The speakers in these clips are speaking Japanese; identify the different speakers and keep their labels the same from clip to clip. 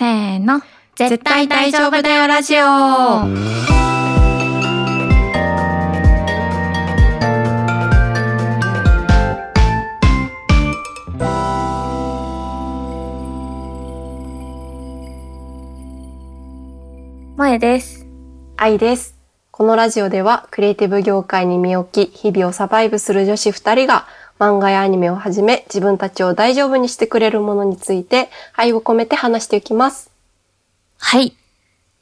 Speaker 1: せーの。絶対大丈夫だよラジオ萌です。
Speaker 2: 愛です。このラジオではクリエイティブ業界に身を置き、日々をサバイブする女子二人が漫画やアニメをはじめ自分たちを大丈夫にしてくれるものについて愛を込めて話していきます。
Speaker 1: はい。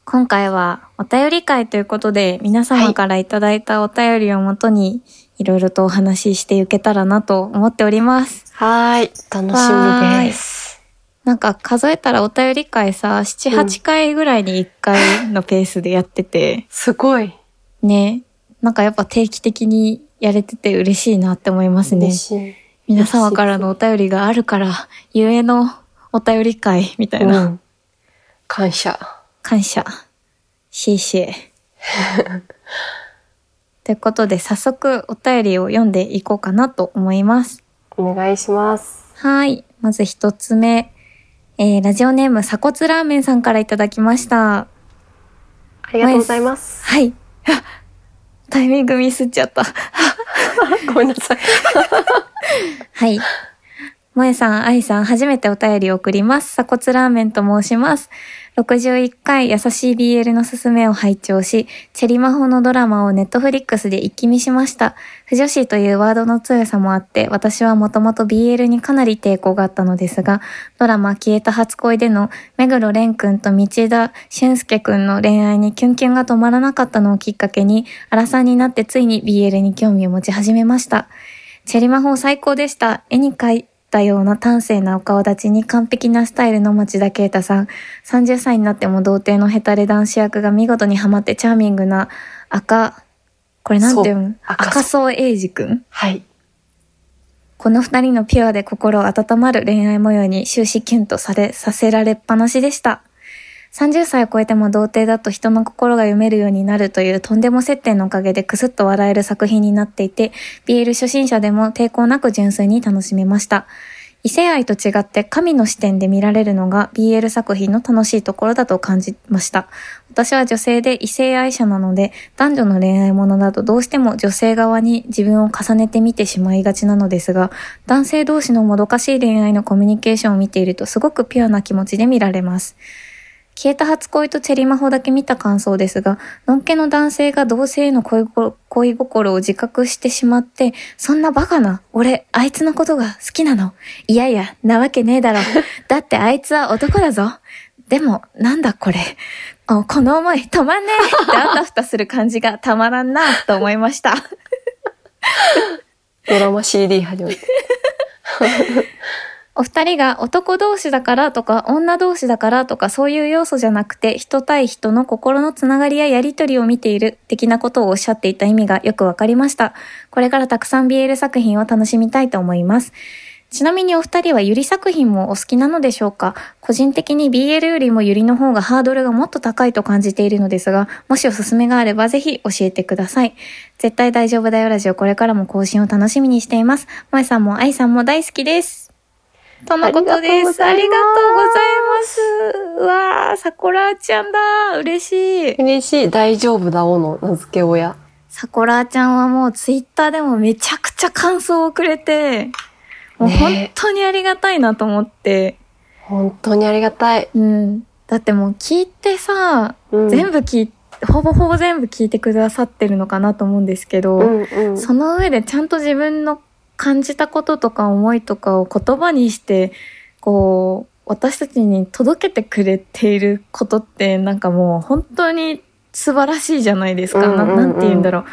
Speaker 1: 今回はお便り会ということで、皆様からいただいたお便りをもとに、いろいろとお話ししていけたらなと思っております。
Speaker 2: はーい。楽しみです。
Speaker 1: なんか数えたらお便り会さ、7、
Speaker 2: うん
Speaker 1: 8回ぐらいに1回のペースでやってて、
Speaker 2: すごい。
Speaker 1: ね。なんかやっぱ定期的にやれてて嬉しいなって思いますね。皆様からのお便りがあるから、ゆえのお便り会みたいうな、
Speaker 2: ん。感謝。
Speaker 1: 感謝。シーシェ。ということで、早速お便りを読んでいこうかなと思います。
Speaker 2: お願いします。
Speaker 1: はい。まず一つ目。えー、ラジオネーム、鎖骨ラーメンさんからいただきました。
Speaker 2: ありがとうございます。
Speaker 1: はい。あタイミングミスっちゃった。
Speaker 2: ごめんなさい。
Speaker 1: はい。萌えさん、愛さん、初めてお便りを送ります。鎖骨ラーメンと申します。61回優しい BL のすすめを拝聴し、チェリマホのドラマをネットフリックスで一気見しました。不女子というワードの強さもあって、私はもともと BL にかなり抵抗があったのですが、ドラマ消えた初恋での目黒蓮くんと道田俊介くんの恋愛にキュンキュンが止まらなかったのをきっかけに、荒さんになってついに BL に興味を持ち始めました。チェリマホ最高でした。絵に描いたような端正なお顔立ちに完璧なスタイルの町田啓太さん。30歳になっても童貞のヘタレ男子役が見事にハマってチャーミングな赤、これなんて読む？
Speaker 2: そう赤
Speaker 1: 赤楚英二くん
Speaker 2: はい。
Speaker 1: この二人のピュアで心温まる恋愛模様に終始キュンとされ、させられっぱなしでした。30歳を超えても童貞だと人の心が読めるようになるというとんでも設定のおかげでクスッと笑える作品になっていて、BL 初心者でも抵抗なく純粋に楽しめました。異性愛と違って神の視点で見られるのが BL 作品の楽しいところだと感じました。私は女性で異性愛者なので男女の恋愛ものだとどうしても女性側に自分を重ねて見てしまいがちなのですが男性同士のもどかしい恋愛のコミュニケーションを見ているとすごくピュアな気持ちで見られます。消えた初恋とチェリマホだけ見た感想ですが、のんけの男性が同性への恋心恋心を自覚してしまって、そんなバカな、俺、あいつのことが好きなの？いやいや、なわけねえだろ。だってあいつは男だぞ。でも、なんだこれ？あこの思い止まんねえってあたふたする感じがたまらんなと思いました。
Speaker 2: ドラマ CD 始めて。
Speaker 1: お二人が男同士だからとか女同士だからとかそういう要素じゃなくて人対人の心のつながりややりとりを見ている的なことをおっしゃっていた意味がよくわかりました。これからたくさん BL 作品を楽しみたいと思います。ちなみにお二人はゆり作品もお好きなのでしょうか？個人的に BL よりもゆりの方がハードルがもっと高いと感じているのですが、もしおすすめがあればぜひ教えてください。絶対大丈夫だよラジオこれからも更新を楽しみにしています。萌えさんも愛さんも大好きです。とのことです。あ
Speaker 2: ありが
Speaker 1: とう
Speaker 2: ござ
Speaker 1: います。うわー、さくらちゃんだ。嬉しい。
Speaker 2: 嬉しい。大丈夫だおの名付け親。
Speaker 1: さこらちゃんはもうツイッターでもめちゃくちゃ感想をくれて、もう
Speaker 2: ね
Speaker 1: 本当にありがたいなと思って。
Speaker 2: 本当にありがたい。
Speaker 1: うん。だってもう聞いてさ、
Speaker 2: うん
Speaker 1: 全部聞いほぼほぼ全部聞いてくださってるのかなと思うんですけど、
Speaker 2: うんうん。
Speaker 1: その上でちゃんと自分の感じたこととか思いとかを言葉にして、こう、私たちに届けてくれていることってなんかもう本当に素晴らしいじゃないですか。
Speaker 2: うんうんうん
Speaker 1: ななんて言うんだろう。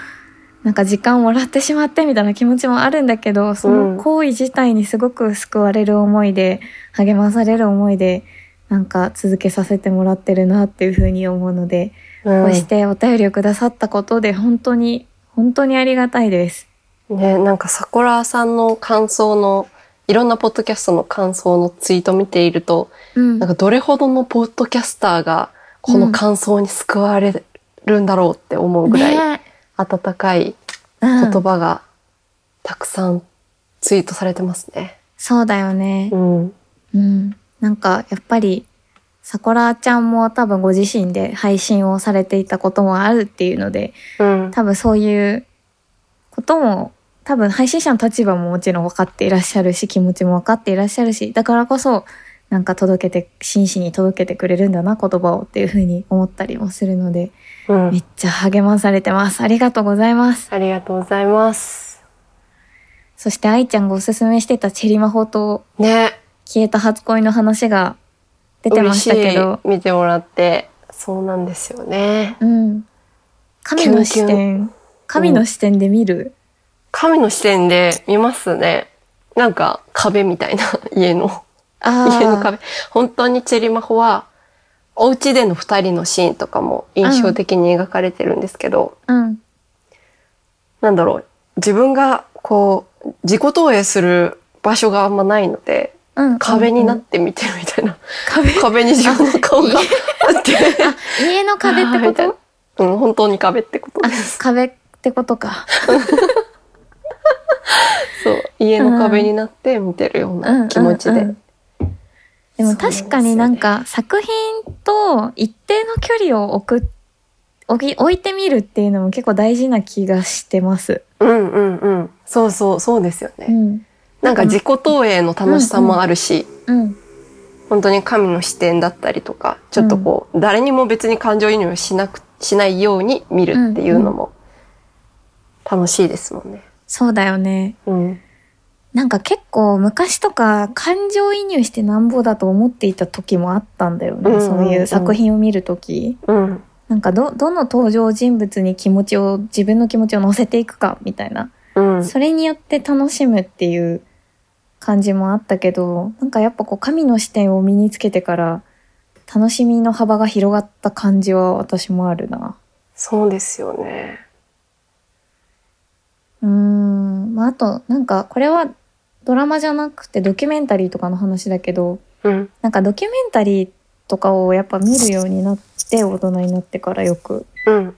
Speaker 1: なんか時間をもらってしまってみたいな気持ちもあるんだけど、その行為自体にすごく救われる思いで、励まされる思いで、なんか続けさせてもらってるなっていうふうに思うので、
Speaker 2: うん
Speaker 1: こうしてお便りをくださったことで本当に、本当にありがたいです。
Speaker 2: ね、なんかさこらさんの感想の、いろんなポッドキャストの感想のツイート見ていると、
Speaker 1: うん
Speaker 2: なんかどれほどのポッドキャスターがこの感想に救われるんだろうって思うぐらい
Speaker 1: ね
Speaker 2: 温かい
Speaker 1: うん
Speaker 2: 言葉がたくさんツイートされてますね。
Speaker 1: そうだよね
Speaker 2: う。ん。
Speaker 1: うん。なんか、やっぱり、さこらちゃんも多分ご自身で配信をされていたこともあるっていうので、
Speaker 2: うん。
Speaker 1: 多分そういうことも、多分配信者の立場ももちろん分かっていらっしゃるし、気持ちも分かっていらっしゃるし、だからこそ、なんか届けて、真摯に届けてくれるんだな、言葉をっていうふうに思ったりもするので、
Speaker 2: うん
Speaker 1: めっちゃ励まされてます。ありがとうございます。
Speaker 2: ありがとうございます。
Speaker 1: そして愛ちゃんがおすすめしてたチェリマホと
Speaker 2: ね。
Speaker 1: 消えた初恋の話が出てましたけど
Speaker 2: 見てもらって、そうなんですよね。
Speaker 1: うん。神の視点、神の視点で見る。
Speaker 2: 神の視点で見ますね。なんか壁みたいな 家の、
Speaker 1: ああ。
Speaker 2: 家の壁。本当にチェリマホは、お家での二人のシーンとかも印象的に描かれてるんですけど、
Speaker 1: うん。
Speaker 2: なんだろう、自分がこう、自己投影する場所があんまないので、
Speaker 1: うん。
Speaker 2: 壁にな
Speaker 1: うん
Speaker 2: って見てるみたいな。
Speaker 1: 壁？
Speaker 2: 壁に自分の顔があって。
Speaker 1: 家の壁って
Speaker 2: みたいな
Speaker 1: こと
Speaker 2: うん、本当に壁ってこと
Speaker 1: あ
Speaker 2: です。、
Speaker 1: 壁ってことか。
Speaker 2: そう、家の壁になって見てるような気持ちで。
Speaker 1: うんうんうんでも確かになんか作品と一定の距離を置く、置き置いてみるっていうのも結構大事な気がしてます。
Speaker 2: うんうんうん。そうそう、そうですよね。
Speaker 1: うん。
Speaker 2: なんか自己投影の楽しさもあるし、
Speaker 1: うん。
Speaker 2: 本当に神の視点だったりとか、ちょっとこう、誰にも別に感情移入をしなく、しないように見るっていうのも楽しいですもんね。
Speaker 1: そうだよね。
Speaker 2: うん。
Speaker 1: なんか結構昔とか感情移入してなんぼだと思っていた時もあったんだよね。
Speaker 2: うんうんうん
Speaker 1: そういう作品を見る時。
Speaker 2: うん。
Speaker 1: なんかど、どの登場人物に気持ちを、自分の気持ちを乗せていくかみたいな。
Speaker 2: うん。
Speaker 1: それによって楽しむっていう感じもあったけど、なんかやっぱこう神の視点を身につけてから楽しみの幅が広がった感じは私もあるな。
Speaker 2: そうですよね。
Speaker 1: うーん。まああとなんかこれはドラマじゃなくてドキュメンタリーとかの話だけど、
Speaker 2: うん。
Speaker 1: なんかドキュメンタリーとかをやっぱ見るようになって大人になってからよく。
Speaker 2: うん。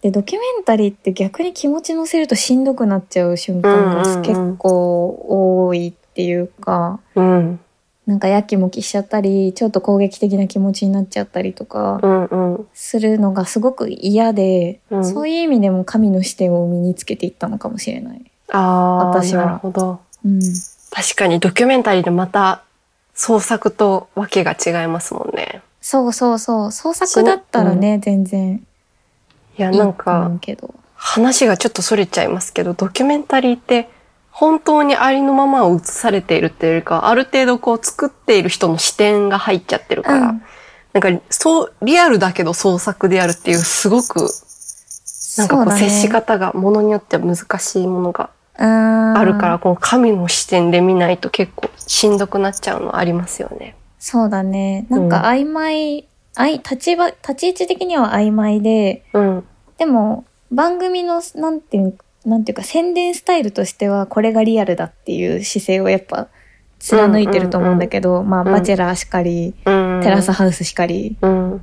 Speaker 1: で、ドキュメンタリーって逆に気持ち乗せるとしんどくなっちゃう瞬間が結構多いっていうか、
Speaker 2: うん。
Speaker 1: なんかやきもきしちゃったり、ちょっと攻撃的な気持ちになっちゃったりとか
Speaker 2: うん。うん。
Speaker 1: するのがすごく嫌で、
Speaker 2: うん
Speaker 1: そういう意味でも神の視点を身につけていったのかもしれない。
Speaker 2: ああ、
Speaker 1: 私は
Speaker 2: なるほど。
Speaker 1: うん。
Speaker 2: 確かにドキュメンタリーでまた創作とわけが違いますもんね。
Speaker 1: そうそうそう。創作だったらね、全然
Speaker 2: いや、なんか。話がちょっとそれちゃいますけど、ドキュメンタリーって本当にありのままを映されているっていうよりか、ある程度こう作っている人の視点が入っちゃってるから、
Speaker 1: うん
Speaker 2: なんかそう、リアルだけど創作であるっていうすごく、なんかこう接し方がものによっては難しいものが
Speaker 1: あ
Speaker 2: あるから、この神の視点で見ないと結構しんどくなっちゃうのありますよね。
Speaker 1: そうだね。なんか曖昧、あい立場、立ち位置的には曖昧で、
Speaker 2: うん。
Speaker 1: でも番組のなんていうなんていうか宣伝スタイルとしてはこれがリアルだっていう姿勢をやっぱ貫いてると思うんだけど、まあ、
Speaker 2: うん
Speaker 1: バチェラーしかり、
Speaker 2: うん。
Speaker 1: テラスハウスしかり。
Speaker 2: うん。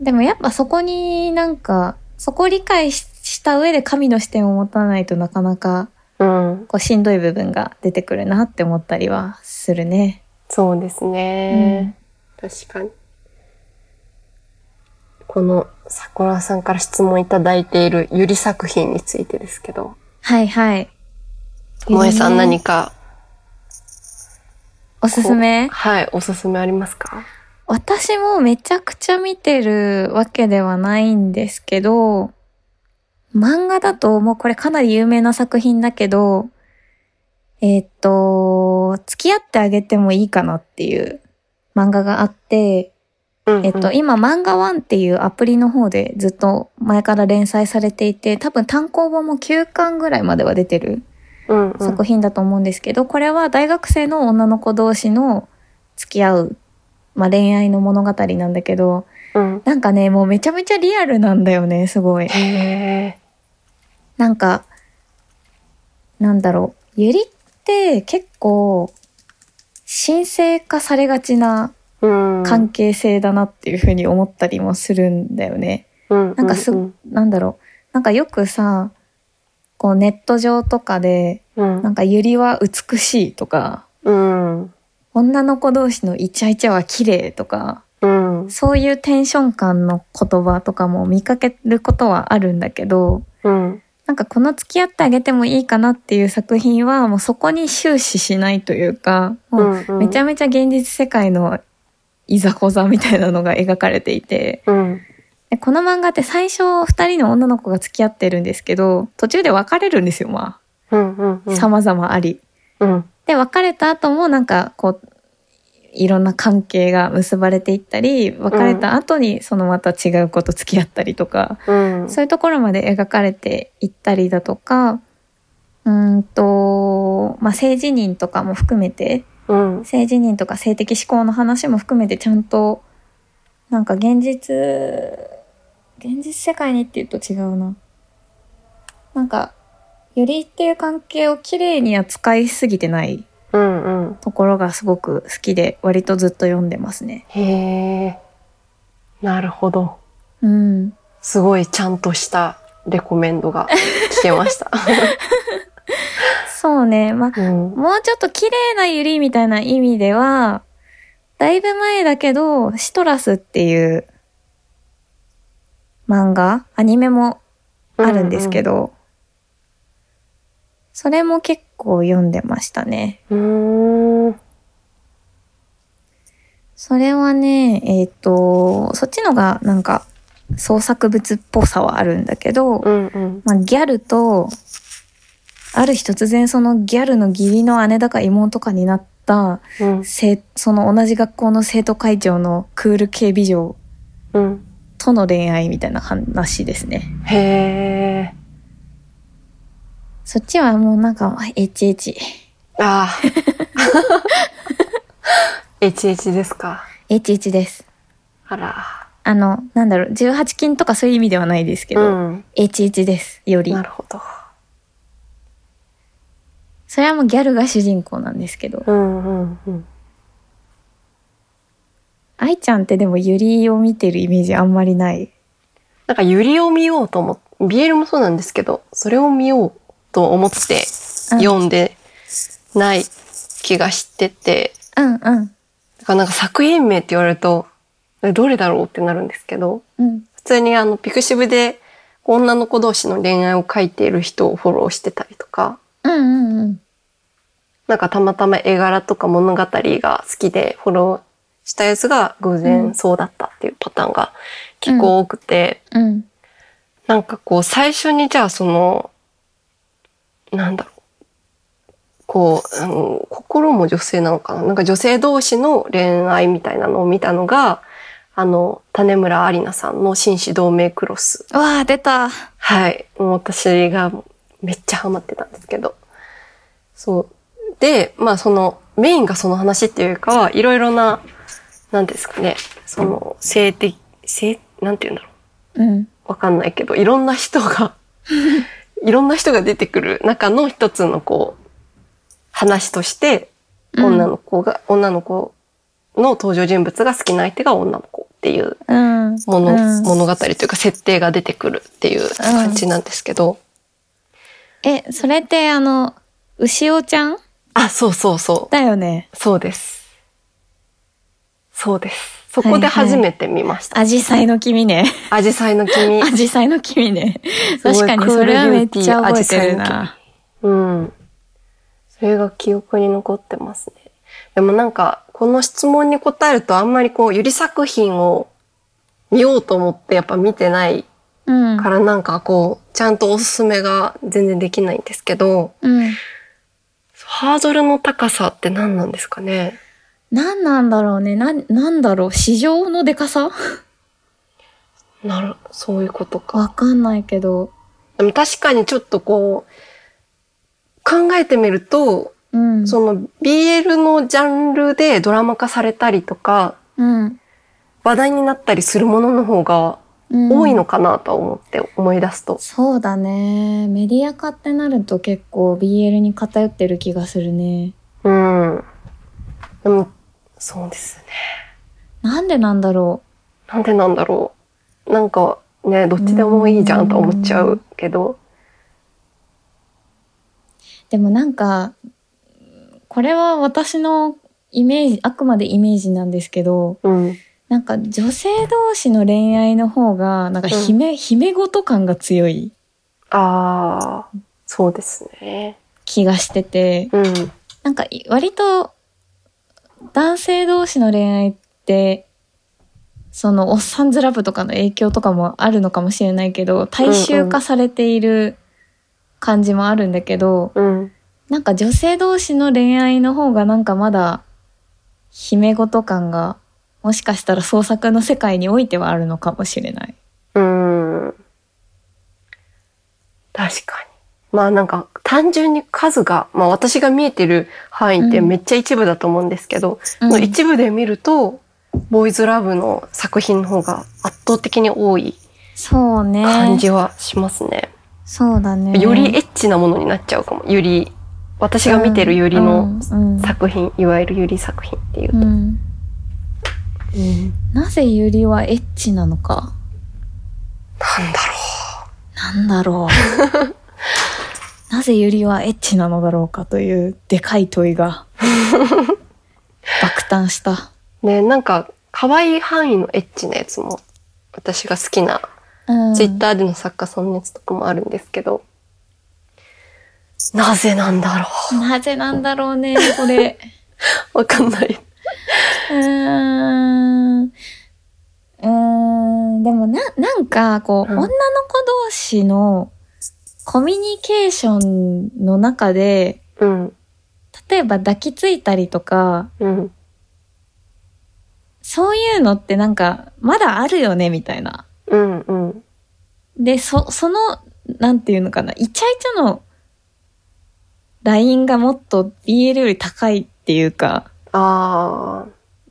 Speaker 1: でもやっぱそこになんか、そこを理解しした上で神の視点を持たないとなかなか
Speaker 2: うん。
Speaker 1: こうしんどい部分が出てくるなって思ったりはするね。
Speaker 2: そうですね。確かに。この桜さんから質問いただいているゆり作品についてですけど、
Speaker 1: はいはい。
Speaker 2: 萌えさん
Speaker 1: えー
Speaker 2: 何か、
Speaker 1: おすすめ？
Speaker 2: はい、おすすめありますか？
Speaker 1: 私もめちゃくちゃ見てるわけではないんですけど、漫画だともうこれかなり有名な作品だけど、えーっと、付き合ってあげてもいいかなっていう漫画があって、
Speaker 2: うん
Speaker 1: えっと、今、漫画ワンっていうアプリの方でずっと前から連載されていて、多分単行本も9巻ぐらいまでは出てる
Speaker 2: うんうん
Speaker 1: 作品だと思うんですけど、これは大学生の女の子同士の付き合う、まあ、恋愛の物語なんだけど、
Speaker 2: うん。
Speaker 1: なんかね、もうめちゃめちゃリアルなんだよね、すごい。なんか、なんだろう。ゆりって結構、神聖化されがちな
Speaker 2: うん。
Speaker 1: 関係性だなっていうふうに思ったりもするんだよね。
Speaker 2: うん。
Speaker 1: なんかす、
Speaker 2: うん
Speaker 1: なんだろう。なんかよくさ、こうネット上とかで、
Speaker 2: うん。
Speaker 1: なんかゆりは美しいとか、
Speaker 2: うん。
Speaker 1: 女の子同士のイチャイチャは綺麗とか、
Speaker 2: ううん。
Speaker 1: そういうテンション感の言葉とかも見かけることはあるんだけど、
Speaker 2: うん。
Speaker 1: なんかこの付き合ってあげてもいいかなっていう作品はもうそこに終始しないというか、もうめちゃめちゃ現実世界のいざこざみたいなのが描かれていて、
Speaker 2: うん。
Speaker 1: でこの漫画って最初二人の女の子が付き合ってるんですけど、途中で別れるんですよ、ま
Speaker 2: うん。うん。う
Speaker 1: あ。
Speaker 2: ん。
Speaker 1: 様々あり。
Speaker 2: うん。
Speaker 1: で、別れた後もなんかこう、いろんな関係が結ばれていったり、別れた後にそのまた違う子と付き合ったりとか、
Speaker 2: うん。
Speaker 1: そういうところまで描かれていったりだとか、うーんと、まあ、性自認とかも含めて、
Speaker 2: うん。
Speaker 1: 性自認とか性的思考の話も含めてちゃんと、なんか現実、現実世界にって言うと違うな。なんか、よりっていう関係を綺麗に扱いすぎてない。ところがすごく好きで、割とずっと読んでますね。
Speaker 2: へえ。なるほど。
Speaker 1: うん。
Speaker 2: すごいちゃんとしたレコメンドが聞けました。
Speaker 1: そうね。まあ、
Speaker 2: うん。
Speaker 1: もうちょっと綺麗なユリみたいな意味では、だいぶ前だけど、シトラスっていう漫画、アニメもあるんですけど、それも結構読んでましたね。
Speaker 2: うん。うーん。
Speaker 1: それはね、えっ、と、そっちのがなんか創作物っぽさはあるんだけど、
Speaker 2: うん。うん。
Speaker 1: まあ、ギャルと、ある日突然そのギャルの義理の姉だか妹かになった、
Speaker 2: うん。
Speaker 1: 生その同じ学校の生徒会長のクール系美女
Speaker 2: うん。
Speaker 1: との恋愛みたいな話ですね。
Speaker 2: へえ。
Speaker 1: そっちはもうなんか、HH。
Speaker 2: ああ。HH ですか
Speaker 1: ？HH です。
Speaker 2: あら。
Speaker 1: あの、なんだろう、18禁とかそういう意味ではないですけど、
Speaker 2: うん。
Speaker 1: HH です。より
Speaker 2: な。るほど。
Speaker 1: それはもうギャルが主人公なんですけど、
Speaker 2: うんうんうん。
Speaker 1: 愛ちゃんってでもユリを見てるイメージあんまりない。
Speaker 2: なんかユリを見ようと思って、BL もそうなんですけど、それを見ようと思って読んでない気がしてて、
Speaker 1: うんうん。
Speaker 2: だからなんか作品名って言われると、どれだろうってなるんですけど、
Speaker 1: うん。
Speaker 2: 普通にあの、ピクシブで女の子同士の恋愛を書いている人をフォローしてたりとか、
Speaker 1: うんうんうん。
Speaker 2: なんかたまたま絵柄とか物語が好きでフォローしたやつが偶然そうだったっていうパターンが結構多くて、
Speaker 1: うん。
Speaker 2: なんかこう最初にじゃあその、なんだろう。こう、うん心も女性なのかななんか女性同士の恋愛みたいなのを見たのが、あの、種村ありなさんの紳士同盟クロス。
Speaker 1: うわあ、出た。
Speaker 2: はい。もう私がめっちゃハマってたんですけど。そう。で、まあその、メインがその話っていうかは、いろいろな、なんですかね、その、性的、性、なんて言うんだろう。
Speaker 1: うん。
Speaker 2: わかんないけど、いろんな人が、いろんな人が出てくる中の一つのこう、話として、
Speaker 1: うん
Speaker 2: 女の子が、女の子の登場人物が好きな相手が女の子っていう
Speaker 1: うん。
Speaker 2: もの、
Speaker 1: うん
Speaker 2: 物語というか設定が出てくるっていう感じなんですけど、
Speaker 1: え、それってあの、牛尾ちゃん？
Speaker 2: あ、そうそうそう。
Speaker 1: だよね。
Speaker 2: そうです。そうです。そこで初めて見ました。
Speaker 1: アジサイの君ね。
Speaker 2: アジサイの君。
Speaker 1: アジサイの君ね。確かにそれはめっちゃ覚えてるな。
Speaker 2: うん。それが記憶に残ってますね。でもなんか、この質問に答えるとあんまりこう、ゆり作品を見ようと思ってやっぱ見てない
Speaker 1: うん。
Speaker 2: からなんかこう、ちゃんとおすすめが全然できないんですけど、
Speaker 1: うん。
Speaker 2: ハードルの高さって何なんですかね？
Speaker 1: 何なんだろうね。な、なんだろう？市場のでかさ？
Speaker 2: なる、そういうことか。
Speaker 1: わかんないけど。
Speaker 2: でも確かにちょっとこう、考えてみると、
Speaker 1: うん。
Speaker 2: その BL のジャンルでドラマ化されたりとか、
Speaker 1: うん。
Speaker 2: 話題になったりするものの方が
Speaker 1: うん
Speaker 2: 多いのかなと思って思い出すと。
Speaker 1: そうだね。メディア化ってなると結構 BL に偏ってる気がするね。
Speaker 2: うん。でも、そうですね。
Speaker 1: なんでなんだろ
Speaker 2: なんでなんだろう。なんかね、どっちでもいいじゃんと思っちゃうけど。
Speaker 1: う。でもなんか、これは私のイメージ、あくまでイメージなんですけど、
Speaker 2: うん。
Speaker 1: なんか女性同士の恋愛の方が、なんか姫、姫ごと感が強い
Speaker 2: ああ、そうですね。
Speaker 1: 気がしてて、
Speaker 2: うん。
Speaker 1: なんかい割と男性同士の恋愛って、そのおっさんずラブとかの影響とかもあるのかもしれないけど、大衆化されている感じもあるんだけど、
Speaker 2: うん。
Speaker 1: なんか女性同士の恋愛の方がなんかまだ姫ごと感がもしかしたら創作の世界においてはあるのかもしれない。
Speaker 2: うん。確かに。まあなんか単純に数が、まあ私が見えてる範囲って
Speaker 1: うん
Speaker 2: めっちゃ一部だと思うんですけど、
Speaker 1: うん
Speaker 2: 一部で見ると、ボーイズラブの作品の方が圧倒的に多い
Speaker 1: そうね。
Speaker 2: 感じはしますね。
Speaker 1: そうだね。
Speaker 2: よりエッチなものになっちゃうかも。より、私が見てるよりの
Speaker 1: うんうん
Speaker 2: 作品、いわゆるゆり作品っていうと。
Speaker 1: うん
Speaker 2: うん
Speaker 1: なぜユリはエッチなのか？
Speaker 2: なんだろ
Speaker 1: なんだろう。なぜユリはエッチなのだろうかというでかい問いが爆誕した。
Speaker 2: う。ね、なんか、可愛い範囲のエッチなやつも、私が好きな
Speaker 1: うん、
Speaker 2: ツイッターでの作家さんのやつとかもあるんですけど、なぜなんだろ
Speaker 1: なぜなんだろうね、これ。
Speaker 2: う。わかんない。
Speaker 1: うーん。うーん。でもな、なんか、こう、
Speaker 2: うん
Speaker 1: 女の子同士のコミュニケーションの中で、
Speaker 2: うん、
Speaker 1: 例えば抱きついたりとか、
Speaker 2: うん、
Speaker 1: そういうのってなんか、まだあるよね、みたいな。
Speaker 2: うん、うん。
Speaker 1: で、そ、その、なんていうのかな、イチャイチャのラインがもっと BL より高いっていうか、
Speaker 2: あ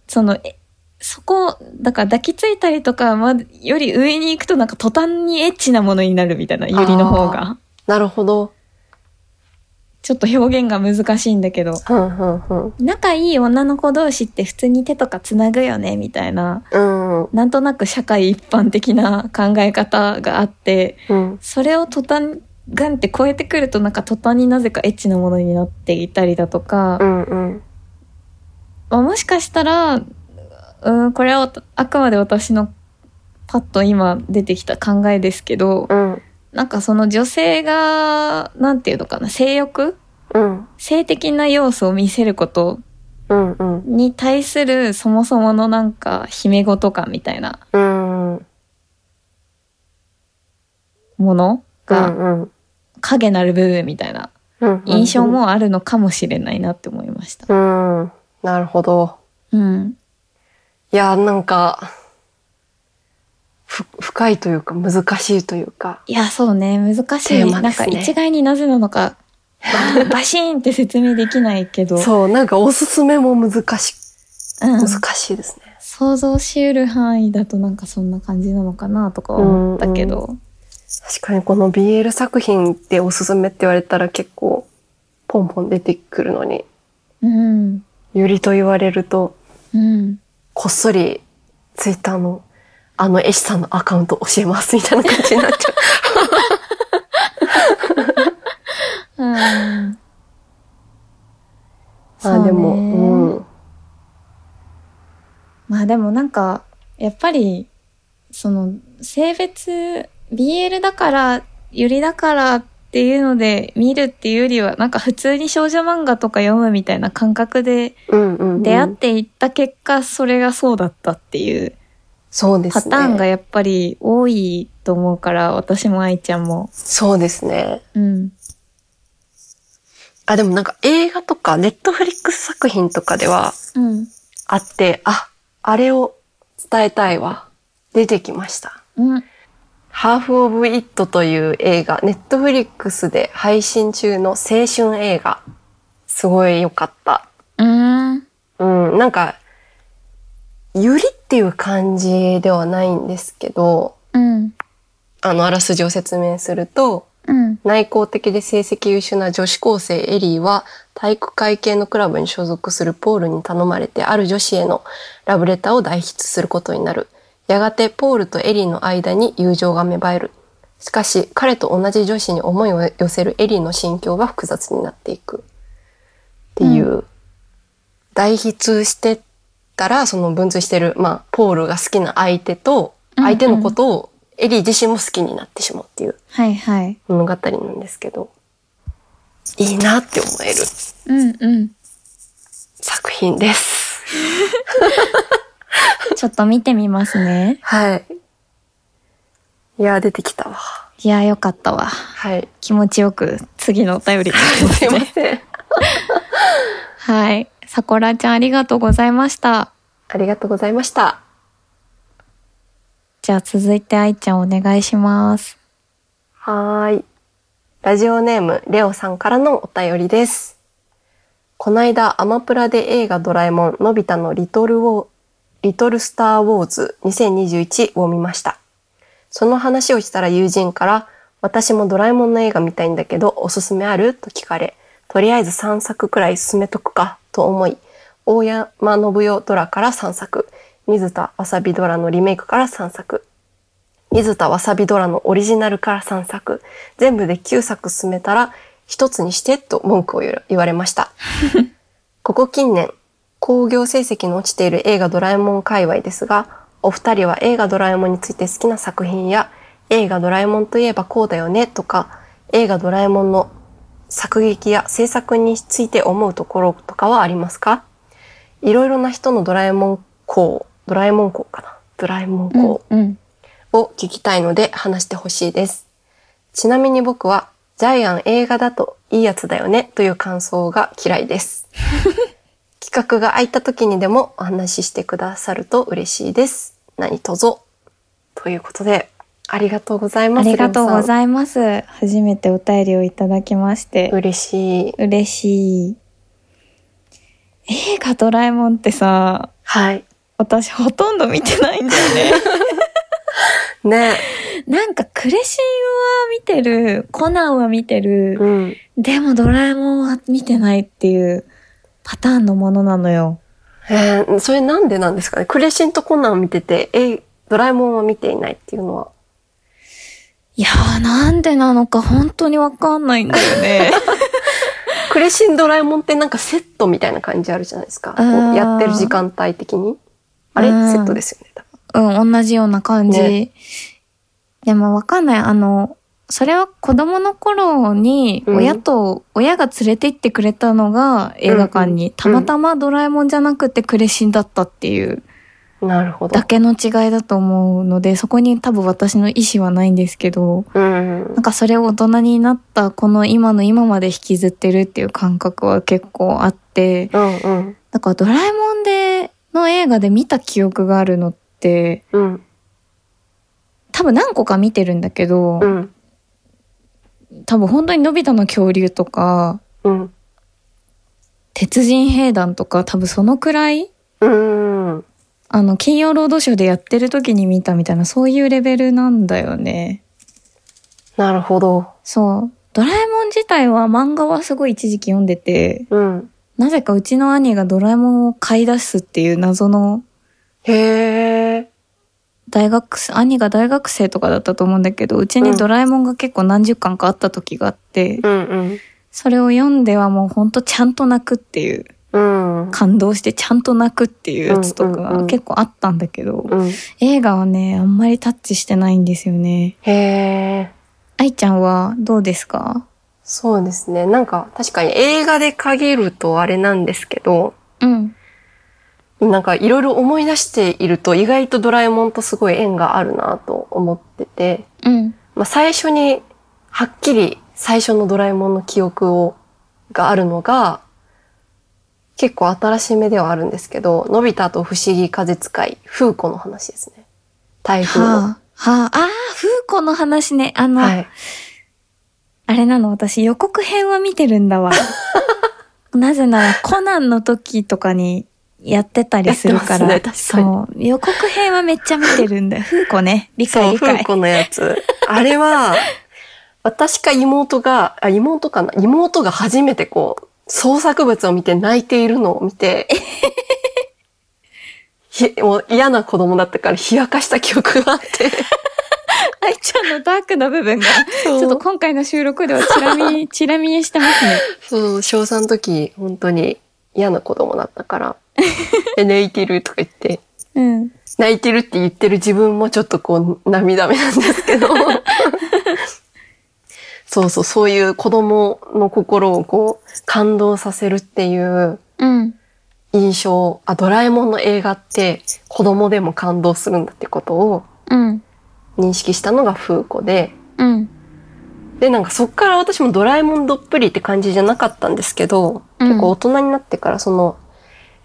Speaker 1: その、えそこ、だから抱きついたりとか、ま、より上に行くとなんか途端にエッチなものになるみたいな、ゆりの方が。
Speaker 2: ー、なるほど。
Speaker 1: ちょっと表現が難しいんだけど、
Speaker 2: ふんふんふん。
Speaker 1: 仲いい女の子同士って普通に手とかつなぐよね、みたいな、
Speaker 2: うん、
Speaker 1: なんとなく社会一般的な考え方があって、
Speaker 2: うん、
Speaker 1: それを途端、ガンって超えてくるとなんか途端になぜかエッチなものになっていたりだとか、
Speaker 2: うん、うん。
Speaker 1: まあ、もしかしたら、うん、これはあくまで私のパッと今出てきた考えですけど、
Speaker 2: うん、
Speaker 1: なんかその女性が、なんていうのかな、性欲？
Speaker 2: うん、
Speaker 1: 性的な要素を見せることに対するそもそものなんか姫ごと感みたいなもの？が
Speaker 2: うん、
Speaker 1: 影なる部分みたいな
Speaker 2: うん。
Speaker 1: 印象もあるのかもしれないなって思いました。
Speaker 2: うん、なるほど。
Speaker 1: うん。
Speaker 2: いや、なんか、ふ、深いというか難しいというか。
Speaker 1: いや、そうね、難しい。なんか一概になぜなのか、バ バシーンって説明できないけど、
Speaker 2: そう、なんかおすすめも難し、
Speaker 1: うん
Speaker 2: 難しいですね。
Speaker 1: 想像しうる範囲だとなんかそんな感じなのかなとか思ったけど、
Speaker 2: 確かにこの BL 作品でおすすめって言われたら結構ポンポン出てくるのに、
Speaker 1: うん、
Speaker 2: ゆりと言われると、
Speaker 1: うん。
Speaker 2: こっそりツイッターのあの絵師さんのアカウント教えますみたいな感じになっちゃう。
Speaker 1: うん。
Speaker 2: あでも、うん。
Speaker 1: まあでもなんか、やっぱり、その、性別、BL だから、ゆりだからっていうので見るっていうよりは、なんか普通に少女漫画とか読むみたいな感覚で
Speaker 2: うんうんうん、
Speaker 1: 出会っていった結果、それがそうだったっていうパ
Speaker 2: そうですね。
Speaker 1: ターンがやっぱり多いと思うから、私も愛ちゃんも。
Speaker 2: そうですね。
Speaker 1: うん。
Speaker 2: あ、でもなんか映画とかネットフリックス作品とかでは
Speaker 1: うん。
Speaker 2: あって、あ、あれを伝えたいわ。出てきました。
Speaker 1: うん。
Speaker 2: ハーフ・オブ・イットという映画、ネットフリックスで配信中の青春映画。すごい良かった。
Speaker 1: うん。
Speaker 2: うん、なんか、ゆりっていう感じではないんですけど、
Speaker 1: うん。
Speaker 2: あの、あらすじを説明すると、
Speaker 1: うん。
Speaker 2: 内向的で成績優秀な女子高生エリーは体育会系のクラブに所属するポールに頼まれてある女子へのラブレターを代筆することになる。やがてポールとエリーの間に友情が芽生える。しかし彼と同じ女子に思いを寄せるエリーの心境は複雑になっていく。っていう、代筆してたら、その分類してる、まあ、ポールが好きな相手と、
Speaker 1: うんうん
Speaker 2: 相手のことをエリー自身も好きになってしまうっていう
Speaker 1: はいはい。
Speaker 2: 物語なんですけど、いいなって思える
Speaker 1: うんうん。
Speaker 2: 作品です。
Speaker 1: ちょっと見てみますね。
Speaker 2: はい。いやー、出てきたわ。
Speaker 1: いや、よかったわ。
Speaker 2: はい。
Speaker 1: 気持ちよく次のお便りです
Speaker 2: すいま
Speaker 1: ね。
Speaker 2: せん。
Speaker 1: はい。さこらちゃんありがとうございました。
Speaker 2: ありがとうございました。
Speaker 1: じゃあ続いて愛ちゃんお願いします。
Speaker 2: はーい。ラジオネーム、レオさんからのお便りです。こないだアマプラで映画ドラえもん、のび太のリトルウォー、リトルスターウォーズ2021を見ました。その話をしたら友人から、私もドラえもんの映画見たいんだけど、おすすめある？と聞かれ、とりあえず3作くらい進めとくか、と思い、大山信代ドラから3作、水田わさびドラのリメイクから3作、水田わさびドラのオリジナルから3作、全部で9作進めたら、一つにしてと文句を言われました。ここ近年、興行成績の落ちている映画ドラえもん界隈ですが、お二人は映画ドラえもんについて好きな作品や、映画ドラえもんといえばこうだよねとか、映画ドラえもんの作劇や制作について思うところとかはありますか？いろいろな人のドラえもん校、ドラえもん校かなドラえもん校
Speaker 1: うん。
Speaker 2: を聞きたいので話してほしいです。ちなみに僕は、ジャイアン映画だといいやつだよねという感想が嫌いです。企画が空いた時にでもお話ししてくださると嬉しいです。何卒。ということで、ありがとうございます。
Speaker 1: ありがとうご
Speaker 2: い
Speaker 1: ざいます。初めてお便りをいただきまして。
Speaker 2: 嬉しい。
Speaker 1: 嬉しい。映画ドラえもんってさ、
Speaker 2: はい。
Speaker 1: 私ほとんど見てないんだよね。
Speaker 2: ね。
Speaker 1: なんかクレシンは見てる、コナンは見てる、
Speaker 2: うん。
Speaker 1: でもドラえもんは見てないっていうパターンのものなのよ。
Speaker 2: えー、それなんでなんですかね？クレシンとコナンを見てて、え、ドラえもんは見ていないっていうのは。
Speaker 1: いやーなんでなのか本当にわかんないんだよね。
Speaker 2: クレシンドラえもんってなんかセットみたいな感じあるじゃないですか。やってる時間帯的に。あれ？
Speaker 1: うん
Speaker 2: セットですよね。多分
Speaker 1: うん、同じような感じ。
Speaker 2: ね
Speaker 1: でもわかんない。あの、それは子供の頃に
Speaker 2: うん
Speaker 1: 親と、親が連れて行ってくれたのが映画館に、
Speaker 2: うん
Speaker 1: たまたまドラえもんじゃなくてクレシンだったっていう
Speaker 2: なるほど
Speaker 1: だ。けの違いだと思うので、そこに多分私の意思はないんですけど、
Speaker 2: うん
Speaker 1: なん。かそれを大人になったこの今の今まで引きずってるっていう感覚は結構あって、
Speaker 2: うんうん。
Speaker 1: だからドラえもんでの映画で見た記憶があるのって、
Speaker 2: うん。
Speaker 1: 多分何個か見てるんだけど、
Speaker 2: うん。
Speaker 1: 多分本当にのび太の恐竜とか、
Speaker 2: うん。
Speaker 1: 鉄人兵団とか多分そのくらい
Speaker 2: うん。
Speaker 1: あの、金曜ロードショーでやってる時に見たみたいな、そういうレベルなんだよね。
Speaker 2: なるほど。
Speaker 1: そう。ドラえもん自体は漫画はすごい一時期読んでて、
Speaker 2: うん。
Speaker 1: なぜかうちの兄がドラえもんを買い出すっていう謎の
Speaker 2: へえ。
Speaker 1: 大学生、兄が大学生とかだったと思うんだけど、うちにドラえもんが結構何十巻かあった時があって、
Speaker 2: うんうん。
Speaker 1: それを読んではもうほんとちゃんと泣くっていう、
Speaker 2: うん。
Speaker 1: 感動してちゃんと泣くっていうやつと
Speaker 2: うんうんうん
Speaker 1: か結構あったんだけど、
Speaker 2: うん。
Speaker 1: 映画はね、あんまりタッチしてないんですよね。
Speaker 2: へえ。
Speaker 1: 愛ちゃんはどうですか？
Speaker 2: そうですね。なんか確かに映画で限るとあれなんですけど、
Speaker 1: うん。
Speaker 2: なんかいろいろ思い出していると意外とドラえもんとすごい縁があるなと思ってて、
Speaker 1: うん。
Speaker 2: まあ最初にはっきり最初のドラえもんの記憶を、があるのが、結構新しめではあるんですけど、のび太と不思議風使い、風子の話ですね。台風の。
Speaker 1: はあ、はあ、ああ、風子の話ね。あの、
Speaker 2: はい。
Speaker 1: あれなの、私予告編は見てるんだわ。なぜならコナンの時とかにやってたりするから。
Speaker 2: ね確
Speaker 1: そう。予告編はめっちゃ見てるんだよ。風子ね。理
Speaker 2: そう、
Speaker 1: 解理解。
Speaker 2: 風子のやつ。あれは、私か妹が、あ、妹かな妹が初めてこう、創作物を見て泣いているのを見て、ひもう嫌な子供だったから冷やかした記憶があって。
Speaker 1: 愛ちゃんのダークな部分が、
Speaker 2: そう
Speaker 1: ちょっと今回の収録ではチラ見、チラ見えしてますね。
Speaker 2: そう、小3の時、本当に嫌な子供だったから。で、泣いてるとか言って、
Speaker 1: うん。
Speaker 2: 泣いてるって言ってる自分もちょっとこう涙目なんですけど。そうそう、そういう子供の心をこう感動させるっていう
Speaker 1: うん。
Speaker 2: 印象、あ、ドラえもんの映画って子供でも感動するんだってことを
Speaker 1: うん。
Speaker 2: 認識したのがフーコで、
Speaker 1: うん。
Speaker 2: で、なんかそっから私もドラえもんどっぷりって感じじゃなかったんですけど、
Speaker 1: うん
Speaker 2: 結構大人になってからその、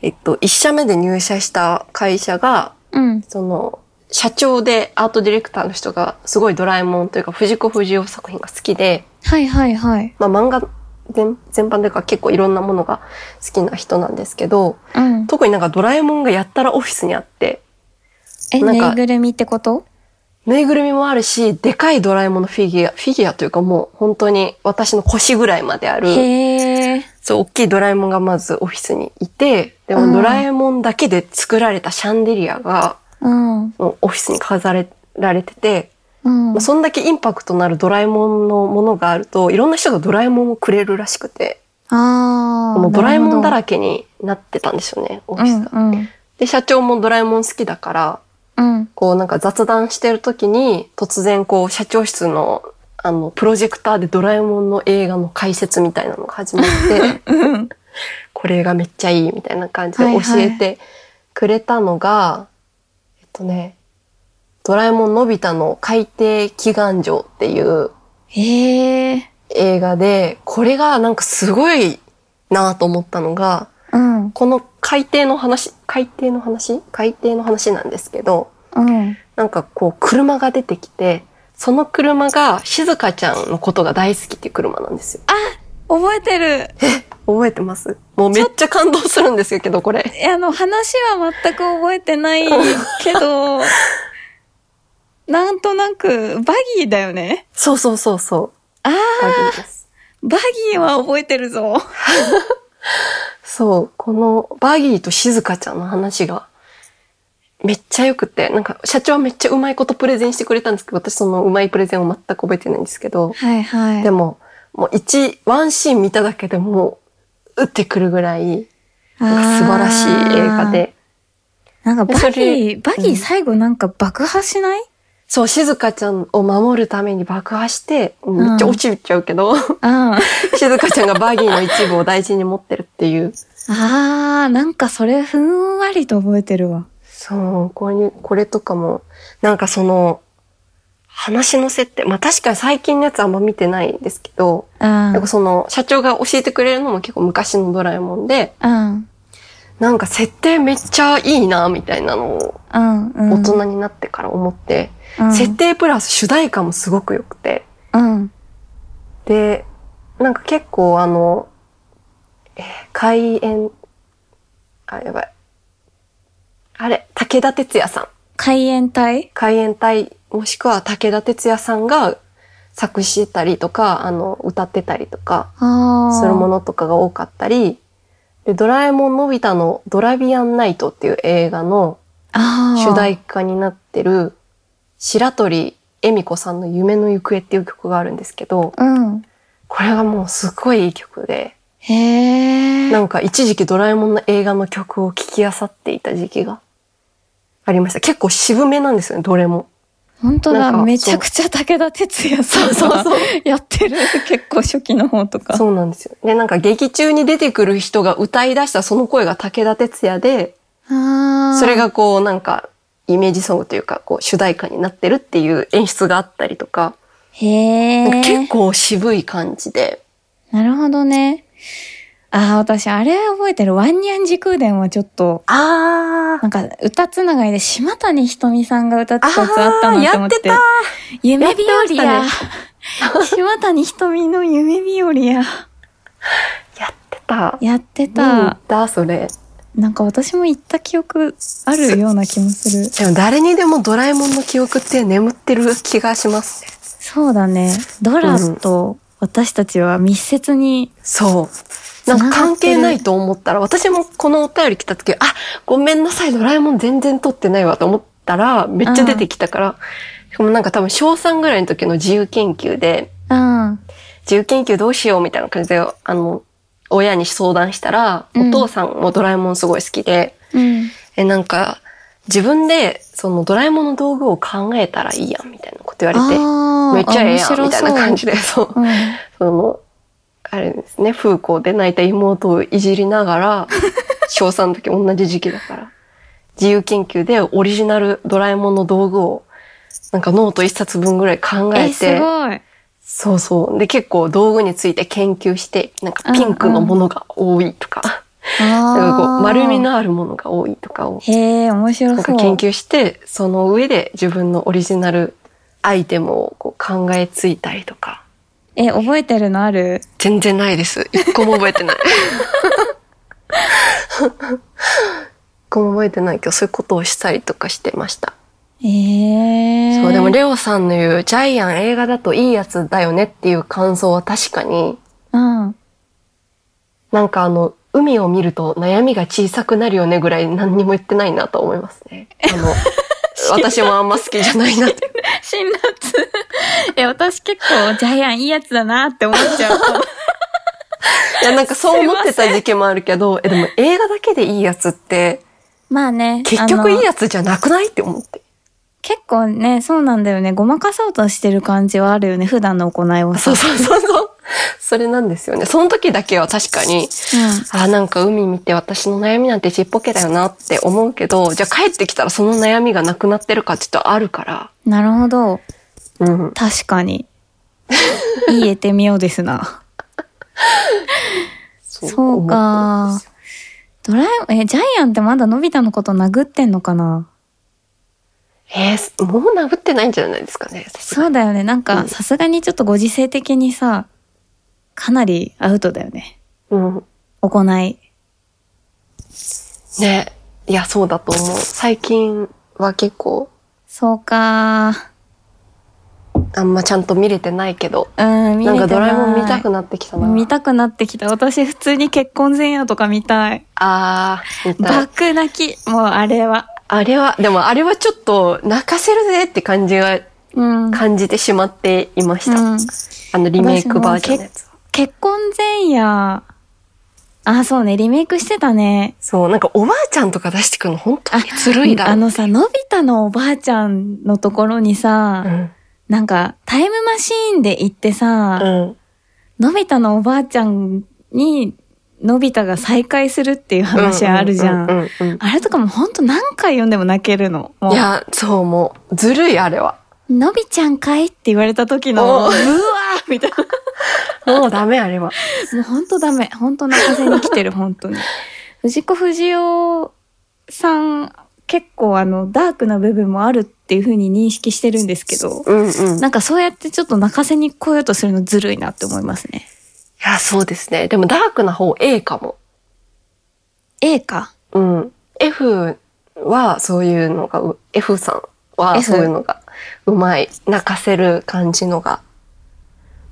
Speaker 2: えっと、一社目で入社した会社が、
Speaker 1: うん。
Speaker 2: その、社長でアートディレクターの人がすごいドラえもんというか藤子不二雄作品が好きで、
Speaker 1: はいはいはい。
Speaker 2: まあ漫画全全般というか結構いろんなものが好きな人なんですけど、
Speaker 1: うん。
Speaker 2: 特になんかドラえもんがやったらオフィスにあって、
Speaker 1: え、
Speaker 2: なんか
Speaker 1: ぬいぐるみってこと？
Speaker 2: ぬいぐるみもあるし、でかいドラえもんのフィギュア、フィギュアというかもう本当に私の腰ぐらいまである、
Speaker 1: へえ。
Speaker 2: そう、大きいドラえもんがまずオフィスにいて、で
Speaker 1: うん
Speaker 2: もドラえもんだけで作られたシャンデリアが
Speaker 1: うん。
Speaker 2: オフィスに飾られてて、
Speaker 1: うん
Speaker 2: まあ、。そんだけインパクトのあるドラえもんのものがあると、いろんな人がドラえもんをくれるらしくて、
Speaker 1: ああ。
Speaker 2: もうドラえもんだ
Speaker 1: け
Speaker 2: らけになってたんですよね、オフィスが。
Speaker 1: うんうん。
Speaker 2: で、社長もドラえもん好きだから、
Speaker 1: うん。
Speaker 2: こうなんか雑談してる時に、突然こう社長室のあの、プロジェクターでドラえもんの映画の解説みたいなのが始まって、
Speaker 1: うん。
Speaker 2: これがめっちゃいいみたいな感じで
Speaker 1: はいはい
Speaker 2: 教えてくれたのが、えっとね、ドラえもんのび太の海底祈願城っていう。映画で、これがなんかすごいなと思ったのが、
Speaker 1: うん。
Speaker 2: この海底の話、海底の話？海底の話なんですけど、
Speaker 1: うん。
Speaker 2: なんかこう車が出てきて、その車が静香ちゃんのことが大好きっていう車なんですよ。
Speaker 1: 覚えてる。
Speaker 2: 覚えてます？もうめっちゃ感動するんですけど、これ。
Speaker 1: いや、あの、話は全く覚えてないけど、なんとなく、バギーだよね。
Speaker 2: そうそうそうそう。
Speaker 1: ああ。バギーは覚えてるぞ。
Speaker 2: そう、このバギーと静香ちゃんの話がめっちゃ良くて、なんか社長はめっちゃうまいことプレゼンしてくれたんですけど、私そのうまいプレゼンを全く覚えてないんですけど、
Speaker 1: はいはい。
Speaker 2: でも、もう一、ワンシーン見ただけでもう、打ってくるぐらい、素晴らしい映画で。
Speaker 1: なんかバギー、バギー最後なんか爆破しない、
Speaker 2: そう、静香ちゃんを守るために爆破して、めっちゃ落ちちゃうけど、
Speaker 1: あ
Speaker 2: 静香ちゃんがバギーの一部を大事に持ってるっていう。
Speaker 1: あ。ああ、なんかそれふんわりと覚えてるわ。
Speaker 2: そう、これ、これとかも、なんかその、話の設定、まあ確かに最近のやつあんま見てないんですけど、
Speaker 1: うん。
Speaker 2: なんかその、社長が教えてくれるのも結構昔のドラえもんで、
Speaker 1: うん。
Speaker 2: なんか設定めっちゃいいな、みたいなのを。大人になってから思って、
Speaker 1: うん、
Speaker 2: 設定プラス主題歌もすごく良くて、
Speaker 1: うん。
Speaker 2: で、なんか結構あの、えー開演、あ、やばい。あれ、武田鉄矢さん。
Speaker 1: 海援隊？
Speaker 2: 海援隊、もしくは武田鉄矢さんが作詞してたりとか、あの、歌ってたりとか。するものとかが多かったり、で、ドラえもんのび太のドラビアンナイトっていう映画の
Speaker 1: ああ。
Speaker 2: 主題歌になってる、白鳥恵美子さんの夢の行方っていう曲があるんですけど、
Speaker 1: うん。
Speaker 2: これがもうすごいいい曲で。なんか一時期ドラえもんの映画の曲を聴き漁っていた時期がありました。結構渋めなんですよね、どれも。
Speaker 1: 本当だ。めちゃくちゃ武田鉄矢さんがやってる。結構初期の方とか。
Speaker 2: そうなんですよ。で、なんか劇中に出てくる人が歌い出したその声が武田鉄矢で、
Speaker 1: ああ。
Speaker 2: それがこうなんかイメージソングというかこう主題歌になってるっていう演出があったりとか、
Speaker 1: へえ。
Speaker 2: 結構渋い感じで、
Speaker 1: なるほどね。ああ、私、あれ覚えてる。ワンニャン時空伝はちょっと、
Speaker 2: あ
Speaker 1: なんか歌つながりで島谷ひとみさんが歌ってたやつあったなって思って。
Speaker 2: やって
Speaker 1: 夢日和や。
Speaker 2: やって
Speaker 1: 島谷ひとみの夢日和や。
Speaker 2: やってた。
Speaker 1: やってた
Speaker 2: っ。た、それ。
Speaker 1: なんか私も行った記憶あるような気もする。
Speaker 2: でも誰にでもドラえもんの記憶って眠ってる気がします。
Speaker 1: そうだね。ドラと私たちは密接に、
Speaker 2: そう。なんか関係ないと思ったら、私もこのお便り来た時、あ、ごめんなさい、ドラえもん全然撮ってないわと思ったら、めっちゃ出てきたから、しかもなんか多分小3ぐらいの時の自由研究で、
Speaker 1: うん。
Speaker 2: 自由研究どうしようみたいな感じで、あの、親に相談したら、
Speaker 1: うん
Speaker 2: お父さんもドラえもんすごい好きで、
Speaker 1: うん。
Speaker 2: え、なんか、自分で、そのドラえもんの道具を考えたらいいやん、みたいなこと言われて、
Speaker 1: あ
Speaker 2: めっちゃええやん、みたいな感じ
Speaker 1: で。
Speaker 2: で、そう。
Speaker 1: うん。
Speaker 2: その、あれですね、風光で泣いた妹をいじりながら、小3の時同じ時期だから、自由研究でオリジナルドラえもんの道具を、なんかノート一冊分ぐらい考え
Speaker 1: え、す
Speaker 2: て、
Speaker 1: ごい。
Speaker 2: そうそう。で、結構道具について研究して、なんかピンクのものが多いとか、なんかこう丸み
Speaker 1: あ
Speaker 2: のあるものが多いとかを
Speaker 1: ー。へえ、面白そう。
Speaker 2: なんか研究して、その上で自分のオリジナルアイテムをこう考えついたりとか。
Speaker 1: え、覚えてるのある？
Speaker 2: 全然ないです。一個も覚えてない。一個も覚えてないけど、そういうことをしたりとかしてました。
Speaker 1: ええ。
Speaker 2: そう、でもレオさんの言うジャイアン映画だといいやつだよねっていう感想は確かに、
Speaker 1: うん。
Speaker 2: なんかあの、海を見ると悩みが小さくなるよねぐらい何にも言ってないなと思いますね。あの、私もあんま好きじゃないなって。
Speaker 1: 辛辣。え、私結構ジャイアンいいやつだなって思っちゃう。
Speaker 2: いや、なんかそう思ってた時期もあるけど、え、でも映画だけでいいやつって、
Speaker 1: まあね。
Speaker 2: 結局いい
Speaker 1: つ。
Speaker 2: やつじゃなくないって思って。
Speaker 1: 結構ね、そうなんだよね。ごまかそうとしてる感じはあるよね。普段の行いをさ。
Speaker 2: そうそうそうそう。それなんですよね。その時だけは確かに、あ、なんか海見て私の悩みなんてちっぽけだよなって思うけど、じゃあ帰ってきたらその悩みがなくなってるかって言ったらあるから。
Speaker 1: うん。なるほど。
Speaker 2: うん。
Speaker 1: 確かに。言えてみようですな。
Speaker 2: そ
Speaker 1: そうか。ドラえもん、え、ジャイアンってまだのび太のこと殴ってんのかな？
Speaker 2: えーもう殴ってないんじゃないですかね。
Speaker 1: そうだよね。なんか、
Speaker 2: うん
Speaker 1: さすがにちょっとご時世的にさ、かなりアウトだよね。
Speaker 2: うん。
Speaker 1: 行い。
Speaker 2: ね。いや、そうだと思う。最近は結構、
Speaker 1: そうか
Speaker 2: あんまちゃんと見れてないけど、
Speaker 1: うん、見れてない。
Speaker 2: なんかドラえもん見たくなってきたな。
Speaker 1: 見たくなってきた。私普通に結婚前夜とか見たい。
Speaker 2: あー、見たい。
Speaker 1: 爆泣き。もうあれは。
Speaker 2: あれは、でもあれはちょっと泣かせるぜって感じが、
Speaker 1: うん。
Speaker 2: 感じてしまっていました。
Speaker 1: うん
Speaker 2: あのリメイクバージョンのやつは。
Speaker 1: 結婚前夜。あ、そうね。リメイクしてたね。
Speaker 2: そう、なんかおばあちゃんとか出してくるの本当にずるいだろ。
Speaker 1: あのさ、のび太のおばあちゃんのところにさ、
Speaker 2: うん。
Speaker 1: なんかタイムマシーンで行ってさ、
Speaker 2: うん。
Speaker 1: のび太のおばあちゃんに、のび太が再会するっていう話あるじゃ。
Speaker 2: うん
Speaker 1: あれとかもほんと何回読んでも泣けるの？
Speaker 2: いや、そう、もう、ずるい、あれは。
Speaker 1: のびちゃんかいって言われた時の、う
Speaker 2: お
Speaker 1: わーみたいな。
Speaker 2: もうダメ、あれは。
Speaker 1: もうほんとダメ。ほんと泣かせに来てる、本当に。藤子不二雄さん、結構あの、ダークな部分もあるっていう風に認識してるんですけど、
Speaker 2: うんうん。い
Speaker 1: なんかそうやってちょっと泣かせに来ようとするのずるいなって思いますね。
Speaker 2: や、そうですね。でも、ダークな方 A かも。
Speaker 1: A か？
Speaker 2: うん。F はそういうのがう、F さんはそういうのがうまい。泣かせる感じのが。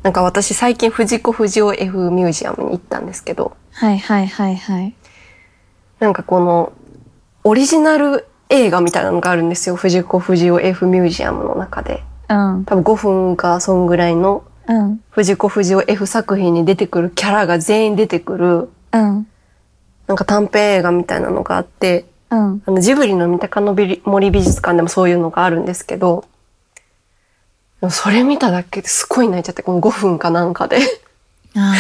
Speaker 2: なんか私最近藤子不二雄 F ミュージアムに行ったんですけど、
Speaker 1: はいはいはいはい。
Speaker 2: なんかこのオリジナル映画みたいなのがあるんですよ。藤子不二雄 F ミュージアムの中で。
Speaker 1: うん。
Speaker 2: 多分5分かそんぐらいの
Speaker 1: うん。
Speaker 2: 藤子不二雄 F 作品に出てくるキャラが全員出てくる
Speaker 1: うん。
Speaker 2: なんか短編映画みたいなのがあって、
Speaker 1: うん。
Speaker 2: あのジブリの三鷹の森美術館でもそういうのがあるんですけど、それ見ただけですごい泣いちゃって、この5分かなんかで。
Speaker 1: あ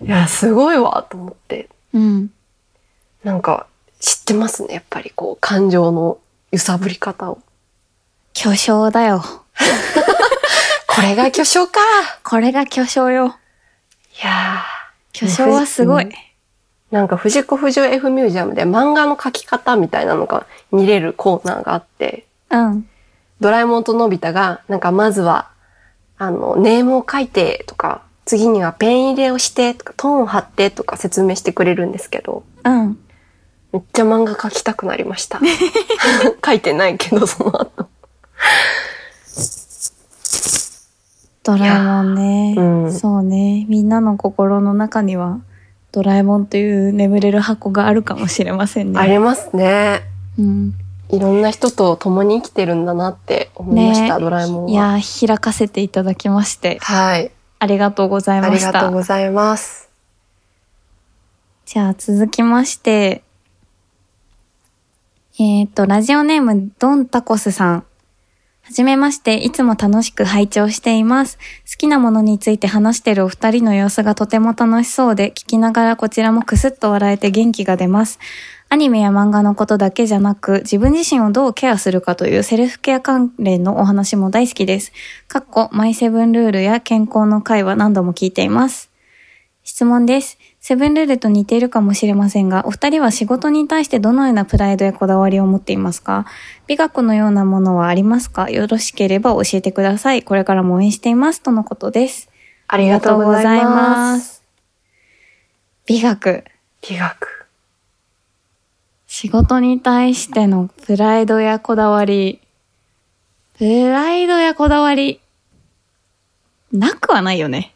Speaker 2: いや、すごいわ、と思って。
Speaker 1: ーうん。
Speaker 2: なんか、知ってますね、やっぱりこう、感情の揺さぶり方を。
Speaker 1: 巨匠だよ。
Speaker 2: これが巨匠か
Speaker 1: これが巨匠よ。
Speaker 2: いや
Speaker 1: 巨匠はすごい。
Speaker 2: うんなんか藤子不二雄 F ミュージアムで漫画の描き方みたいなのが見れるコーナーがあって、
Speaker 1: うん。
Speaker 2: ドラえもんとのび太が、なんかまずは、あの、ネームを書いてとか、次にはペン入れをしてとか、トーンを貼ってとか説明してくれるんですけど、
Speaker 1: うん。
Speaker 2: めっちゃ漫画描きたくなりました。書いてないけど、その後。
Speaker 1: ドラえもんね。
Speaker 2: うん
Speaker 1: そうね。みんなの心の中には、ドラえもんという眠れる箱があるかもしれませんね。
Speaker 2: ありますね。
Speaker 1: うん。
Speaker 2: いろんな人と共に生きてるんだなって思いました、ドラえもんは。
Speaker 1: いやー、開かせていただきまして、
Speaker 2: はい。
Speaker 1: ありがとうござい
Speaker 2: あ
Speaker 1: ました。
Speaker 2: りがとうございます。
Speaker 1: じゃあ続きまして、えっ、と、ラジオネームドンタコスさん。はじめまして、いつも楽しく拝聴しています。好きなものについて話しているお二人の様子がとても楽しそうで、聞きながらこちらもクスッと笑えて元気が出ます。アニメや漫画のことだけじゃなく、自分自身をどうケアするかというセルフケア関連のお話も大好きです。かっこ、マイセブンルールや健康の会は何度も聞いています。質問です。セブンルールと似ているかもしれませんが、お二人は仕事に対してどのようなプライドやこだわりを持っていますか？美学のようなものはありますか？よろしければ教えてください。これからも応援しています。とのことです。
Speaker 2: ありがとうございます。
Speaker 1: 美学。
Speaker 2: 美学。
Speaker 1: 仕事に対してのプライドやこだわり。プライドやこだわり。なくはないよね。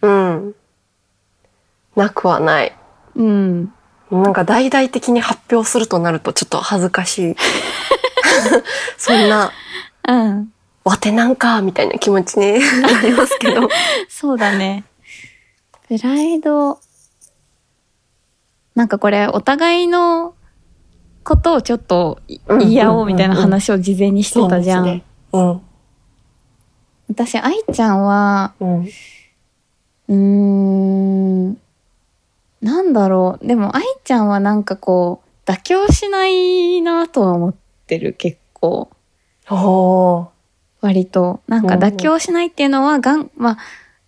Speaker 2: うん。なくはない。
Speaker 1: うん。
Speaker 2: なんか大々的に発表するとなるとちょっと恥ずかしい。そんな、
Speaker 1: うん。
Speaker 2: わてなんか、みたいな気持ちに なりますけど。
Speaker 1: そうだね。プライド。なんかこれ、お互いのことをちょっと言い合おうみたいな話を事前にしてたじゃん。
Speaker 2: そうん。
Speaker 1: 私、愛ちゃんは、
Speaker 2: うん。
Speaker 1: ん、なんだろう。でも、愛ちゃんはなんかこう、妥協しないなとは思ってる、結構。割と。なんか妥協しないっていうのは、がん、まあ、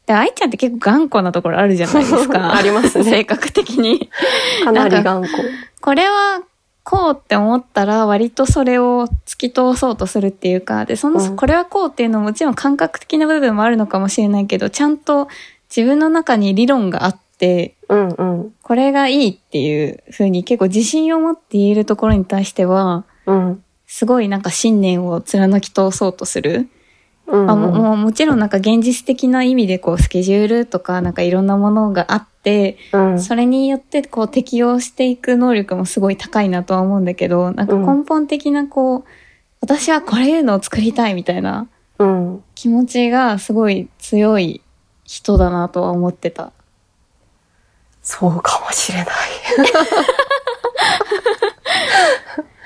Speaker 1: で愛ちゃんって結構頑固なところあるじゃないですか。
Speaker 2: ありますね
Speaker 1: 性格的に。
Speaker 2: かなり頑固。
Speaker 1: これはこうって思ったら割とそれを突き通そうとするっていうか、で、その、
Speaker 2: うん
Speaker 1: これはこうっていうのももちろん感覚的な部分もあるのかもしれないけど、ちゃんと自分の中に理論があって、
Speaker 2: うんうん。
Speaker 1: これがいいっていう風に結構自信を持って言えるところに対しては、
Speaker 2: うん。
Speaker 1: すごいなんか信念を貫き通そうとする。
Speaker 2: うん、
Speaker 1: あももうもちろんなんか現実的な意味でこうスケジュールとかなんかいろんなものがあって、
Speaker 2: うん。
Speaker 1: それによってこう適応していく能力もすごい高いなとは思うんだけど、なんか根本的なこう、私はこれいうのを作りたいみたいな
Speaker 2: うん。
Speaker 1: 気持ちがすごい強い人だなとは思ってた。
Speaker 2: そうかもしれない。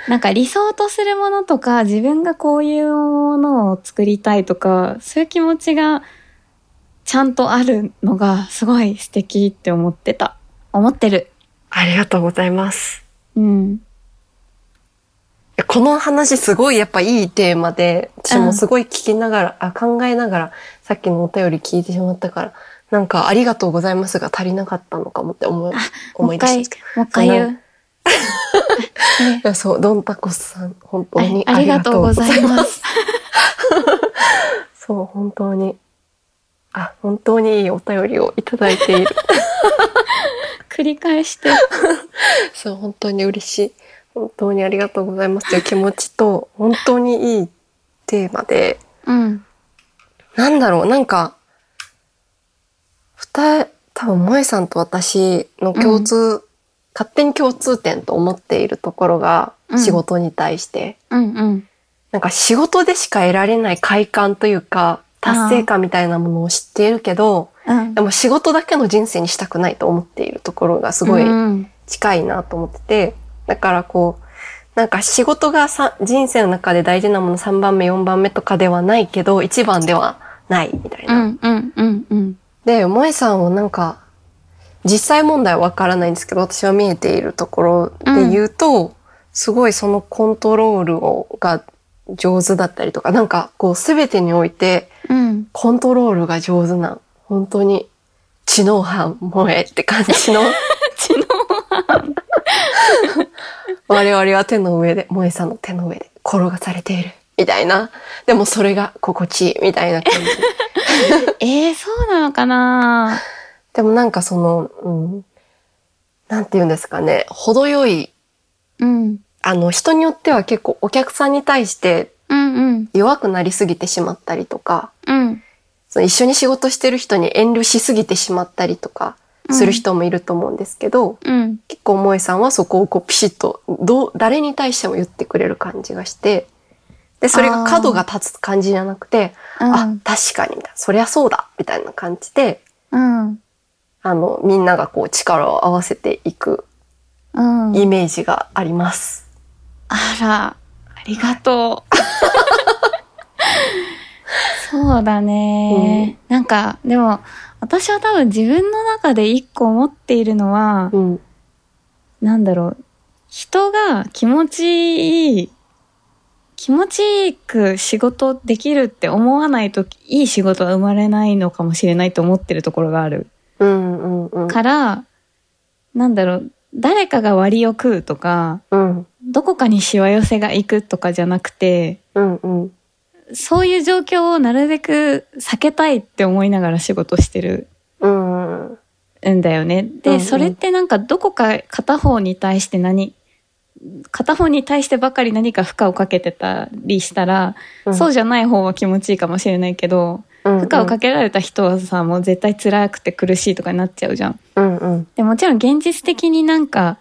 Speaker 1: なんか理想とするものとか自分がこういうものを作りたいとか、そういう気持ちがちゃんとあるのがすごい素敵って思ってた。思ってる。
Speaker 2: ありがとうございます。
Speaker 1: うん。
Speaker 2: この話すごいやっぱいいテーマで、私もすごい聞きながら、あ考えながら、さっきのお便り聞いてしまったから、なんかありがとうございますが足りなかったのかもって思い
Speaker 1: も
Speaker 2: 思い出した
Speaker 1: もう一回言う。
Speaker 2: いや そう、ドンタコスさん、本当に
Speaker 1: あありがとうございます。
Speaker 2: そう、本当に。あ、本当にいいお便りをいただいている。
Speaker 1: 繰り返して。
Speaker 2: そう、本当に嬉しい。本当にありがとうございますという気持ちと、本当にいいテーマで、
Speaker 1: うん。
Speaker 2: なんだろう、なんか、二重、多分萌さんと私の共通、勝手に共通点と思っているところが、
Speaker 1: うん
Speaker 2: 仕事に対して、
Speaker 1: うんうん。
Speaker 2: なんか仕事でしか得られない快感というか、達成感みたいなものを知っているけど、
Speaker 1: うん。
Speaker 2: でも仕事だけの人生にしたくないと思っているところがすごい
Speaker 1: うん
Speaker 2: 近いなと思ってて、だからこう、なんか仕事がさ人生の中で大事なもの3番目、4番目とかではないけど、1番ではないみたいうな。
Speaker 1: んうんうんうん。
Speaker 2: で、萌さんをなんか、実際問題はわからないんですけど、私は見えているところで言うと、すごいそのコントロールをが上手だったりとか、なんかこうすべてにおいて
Speaker 1: うん。
Speaker 2: コントロールが上手な、本当に知能犯萌えって感じの
Speaker 1: 知能
Speaker 2: 我々は手の上で、萌さんの手の上で転がされている。みたいな。でもそれが心地いいみたいな感じ。
Speaker 1: えー、そうなのかな
Speaker 2: でもなんかその、うん、なんて言うんですかね、程よい、
Speaker 1: うん。
Speaker 2: あの人によっては結構お客さんに対して。弱くなりすぎてしまったりとか、
Speaker 1: うん。
Speaker 2: その一緒に仕事してる人に遠慮しすぎてしまったりとかする人もいると思うんですけど、
Speaker 1: うん。
Speaker 2: 結構萌さんはそこをこうピシッと、どう、誰に対しても言ってくれる感じがして、で、それが角が立つ感じじゃなくて、あ,、確かに、みたいな、そりゃそうだ、みたいな感じで、
Speaker 1: うん。
Speaker 2: ああの、みんながこう力を合わせていく
Speaker 1: うん。
Speaker 2: イメージがあります。
Speaker 1: あら、ありがとう。そうだね、なんか、でも、私は多分自分の中で一個思っているのは、
Speaker 2: うん。
Speaker 1: なんだろう、人が気持ちいい、気持ちいいく仕事できるって思わないといい仕事は生まれないのかもしれないと思ってるところがある。
Speaker 2: うんうんうん。
Speaker 1: から、なんだろう、誰かが割を食うとか、
Speaker 2: うん。
Speaker 1: どこかにしわ寄せが行くとかじゃなくて、
Speaker 2: うんうん。
Speaker 1: そういう状況をなるべく避けたいって思いながら仕事してる
Speaker 2: うん。
Speaker 1: んだよね。で、
Speaker 2: うんうん
Speaker 1: それってなんかどこか片方に対して何、片方に対してばかり何か負荷をかけてたりしたら、そうじゃない方は気持ちいいかもしれないけど、
Speaker 2: うん。
Speaker 1: 負荷をかけられた人はさ、もう絶対辛くて苦しいとかになっちゃうじゃん。
Speaker 2: うんうん。
Speaker 1: でもちろん現実的になんか、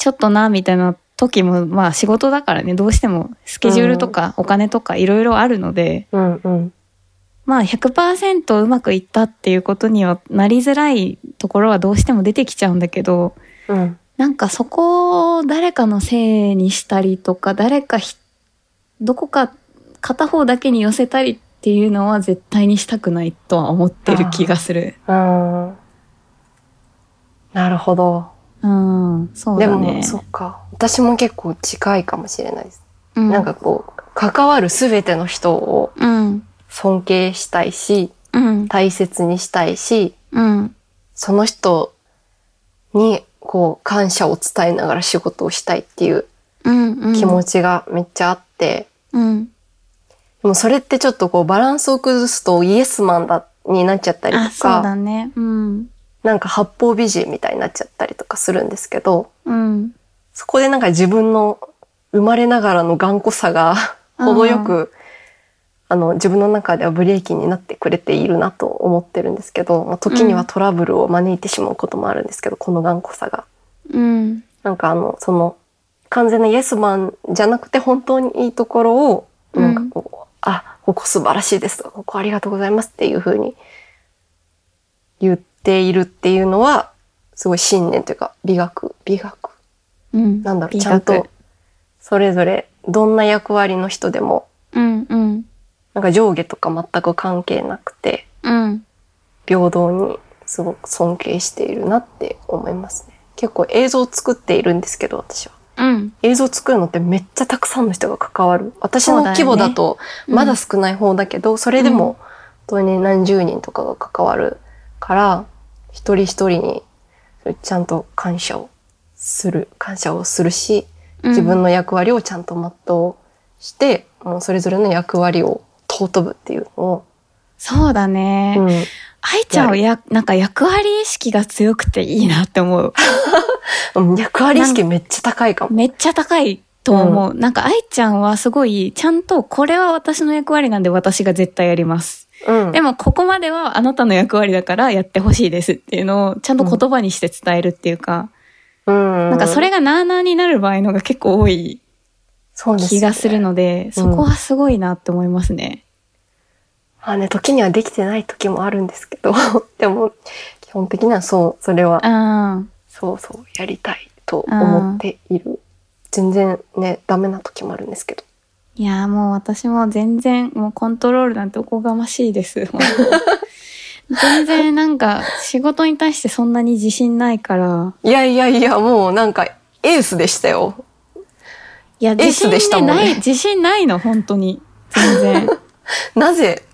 Speaker 1: ちょっとな、みたいな時も、まあ仕事だからね、どうしてもスケジュールとかお金とかいろいろあるので、
Speaker 2: うんうん。
Speaker 1: まあ100%うまくいったっていうことにはなりづらいところはどうしても出てきちゃうんだけど、
Speaker 2: うん。
Speaker 1: なんかそこを誰かのせいにしたりとか、誰かひどこか片方だけに寄せたりっていうのは絶対にしたくないとは思ってる気がする。
Speaker 2: うん。なるほど。
Speaker 1: うん、そう
Speaker 2: でも。そっか。私も結構近いかもしれないです。
Speaker 1: う
Speaker 2: なんかこう、関わるすべての人を
Speaker 1: うん、
Speaker 2: 尊敬したいし、
Speaker 1: うん、
Speaker 2: 大切にしたいし、
Speaker 1: うん、
Speaker 2: その人にこう感謝を伝えながら仕事をしたいっていう
Speaker 1: うん、うん。
Speaker 2: 気持ちがめっちゃあって、
Speaker 1: うん。
Speaker 2: でもそれってちょっとこうバランスを崩すとイエスマンだになっちゃったり
Speaker 1: あ、
Speaker 2: と
Speaker 1: そうだ
Speaker 2: か、
Speaker 1: ね。うん。
Speaker 2: なんか八方美人みたいになっちゃったりとかするんですけど、
Speaker 1: うん。
Speaker 2: そこでなんか自分の生まれながらの頑固さが 程よく、あの、自分の中ではブレーキになってくれているなと思ってるんですけど、まあ、時にはトラブルを招いてしまうこともあるんですけど、この頑固さが。
Speaker 1: うん。
Speaker 2: なんかあの、その、完全なイエスマンじゃなくて本当にいいところを、なんかこう、あ、ここ素晴らしいですとか、ここありがとうございますっていう風に言っているっていうのは、すごい信念というか、美学、美学？
Speaker 1: うん。
Speaker 2: なんだろう、ちゃんと、それぞれ、どんな役割の人でも、
Speaker 1: うん、うん。
Speaker 2: なんか上下とか全く関係なくて、
Speaker 1: うん。
Speaker 2: 平等にすごく尊敬しているなって思いますね。結構映像を作っているんですけど、私は。
Speaker 1: うん。
Speaker 2: 映像作るのってめっちゃたくさんの人が関わる。私の規模だと
Speaker 1: うん
Speaker 2: まだ少ない方だけど、それで
Speaker 1: うん
Speaker 2: も本当に何十人とかが関わるから、一人一人にちゃんと感謝をする、感謝をするし、自分
Speaker 1: の。
Speaker 2: の役割をちゃんと全うして、もうそれぞれの役割を尊ぶっていうのを、
Speaker 1: そうだね。
Speaker 2: うん
Speaker 1: 愛ちゃんはや、なんか役割意識が強くていいなって思う。
Speaker 2: うん、役割意識めっちゃ高いかも。
Speaker 1: めっちゃ高いと思う。なんか愛ちゃんはすごい、ちゃんとこれは私の役割なんで私が絶対やります。
Speaker 2: うん。
Speaker 1: でもここまではあなたの役割だからやってほしいですっていうのをちゃんと言葉にして伝えるっていうか、
Speaker 2: うん、
Speaker 1: なんかそれがなーなーになる場合のが結構多い気がするので、そこはすごいなって思いますね。
Speaker 2: まあね、時にはできてない時もあるんですけど、でも、基本的にはそう、それは、
Speaker 1: あ
Speaker 2: そうそう、やりたいと思っている。全然ね、ダメな時もあるんですけど。
Speaker 1: いやーもう私も全然もうコントロールなんておこがましいです。全然なんか仕事に対してそんなに自信ないから。
Speaker 2: いやいやいや、もうなんか、エースでしたよ。
Speaker 1: いや、
Speaker 2: エース
Speaker 1: 自信
Speaker 2: でしたもんね
Speaker 1: ない、自信ないの、本当に。全然。
Speaker 2: なぜ？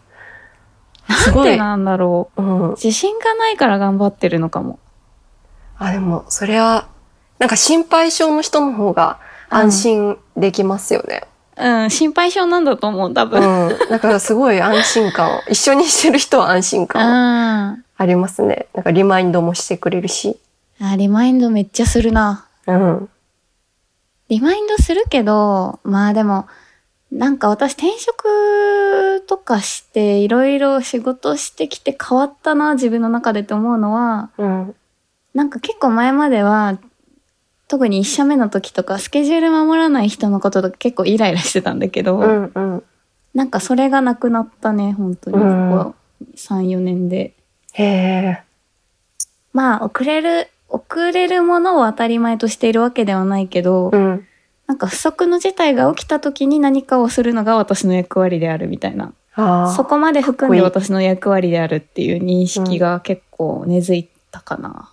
Speaker 2: す
Speaker 1: なん。でなんだろ
Speaker 2: うん
Speaker 1: う。。自信がないから頑張ってるのかも。
Speaker 2: あ、でも、それは、なんか心配性の人の方が安心できますよね。
Speaker 1: うん、心配性なんだと思う、多
Speaker 2: うん。
Speaker 1: 分。
Speaker 2: だからすごい安心感を、一緒にしてる人は安心感
Speaker 1: あ
Speaker 2: ありますね。なんかリマインドもしてくれるし。
Speaker 1: あ、リマインドめっちゃするな。
Speaker 2: うん。
Speaker 1: リマインドするけど、まあでも、なんか私転職とかしていろいろ仕事してきて変わったな、自分の中でって思うのは、
Speaker 2: うん。
Speaker 1: なんか結構前までは、特に一社目の時とかスケジュール守らない人のこととか結構イライラしてたんだけど、
Speaker 2: うんうん。
Speaker 1: なんかそれがなくなったね、本当に。こ
Speaker 2: うん
Speaker 1: こ3、4年で。
Speaker 2: へえ。
Speaker 1: まあ、遅れる、遅れるものを当たり前としているわけではないけど、
Speaker 2: うん。
Speaker 1: なんか不測の事態が起きた時に何かをするのが私の役割であるみたいな。そこまで含んで私の役割であるっていう認識が結構根付いたかな。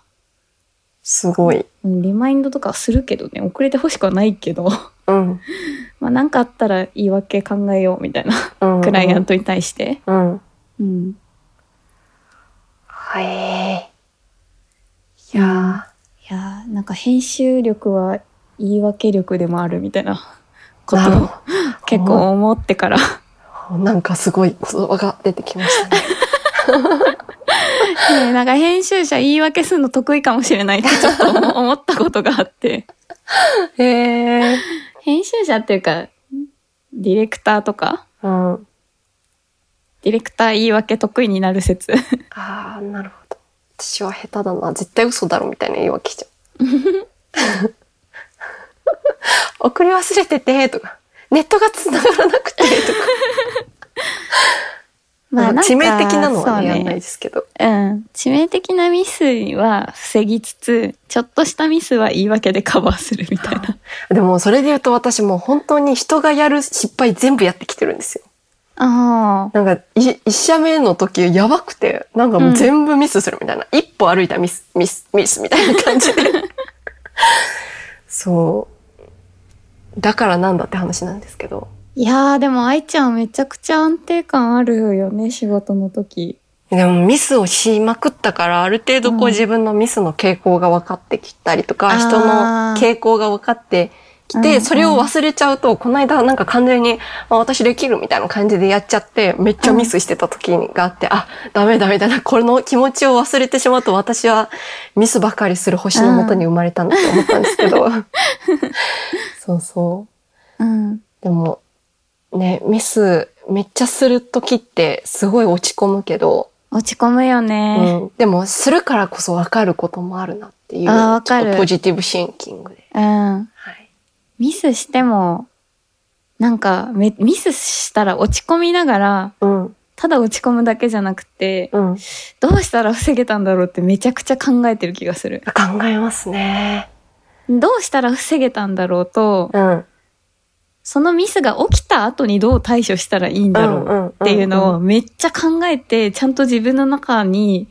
Speaker 2: すごい。
Speaker 1: うん、リマインドとかはするけどね、遅れてほしくはないけど、
Speaker 2: うん。
Speaker 1: まあなんかあったら言い訳考えようみたいな、
Speaker 2: うん。
Speaker 1: クライアントに対して。
Speaker 2: うん。
Speaker 1: うん。
Speaker 2: はい。いや
Speaker 1: いやーなんか編集力は言い訳力でもあるみたいなことを
Speaker 2: ほ
Speaker 1: 結構思ってから。
Speaker 2: ど。なんかすごい言葉が出てきましたね。
Speaker 1: ねなんか編集者言い訳するの得意かもしれないってちょっと思ったことがあって。
Speaker 2: へえ。
Speaker 1: 編集者っていうか、ディレクターとか、
Speaker 2: うん。
Speaker 1: ディレクター言い訳得意になる説。
Speaker 2: ああ、なるほど。私は下手だな。絶対嘘だろみたいな言い訳しちゃう。送り忘れてて、とか。ネットが繋がらなくて、とか。
Speaker 1: まあ
Speaker 2: 致命的なのはやんない
Speaker 1: ね。
Speaker 2: ですけど。
Speaker 1: うん。致命的なミスは防ぎつつ、ちょっとしたミスは言い訳でカバーするみたいな。
Speaker 2: でも、それで言うと私もう本当に人がやる失敗全部やってきてるんですよ。
Speaker 1: ああ。
Speaker 2: なんか、い一社目の時やばくて、なんかもう全部ミスするみたいな。一歩歩いたらミス、ミス、ミスみたいな感じで。そう。だからなんだって話なんですけど。
Speaker 1: いやーでも愛ちゃんめちゃくちゃ安定感あるよね、仕事の時。
Speaker 2: でもミスをしまくったから、ある程度こ
Speaker 1: うん
Speaker 2: う自分のミスの傾向が分かってきたりとか、
Speaker 1: あー
Speaker 2: 人の傾向が分かってきて、
Speaker 1: うんうん
Speaker 2: それを忘れちゃうと、この間なんか完全に、あ私できるみたいな感じでやっちゃって、めっちゃミスしてた時があって、あ、ダメダメだな、この気持ちを忘れてしまうと私はミスばかりする星のもとに生まれたんだと思ったんですけど。そうそう。
Speaker 1: うん。
Speaker 2: でも、ね、ミスめっちゃする時ってすごい落ち込むけど、
Speaker 1: 落ち込むよね。
Speaker 2: うん、でも、するからこそ分かることもあるなっていう。
Speaker 1: あーわかる
Speaker 2: ポジティブシンキングで。
Speaker 1: うん。
Speaker 2: はい。
Speaker 1: ミスしても、なんかめ、ミスしたら落ち込みながら、
Speaker 2: うん。
Speaker 1: ただ落ち込むだけじゃなくて、
Speaker 2: うん。
Speaker 1: どうしたら防げたんだろうってめちゃくちゃ考えてる気がする。
Speaker 2: 考えますね。
Speaker 1: どうしたら防げたんだろうと、
Speaker 2: うん。
Speaker 1: そのミスが起きた後にどう対処したらいいんだろうっていうのをめっちゃ考えて、ちゃんと自分の中に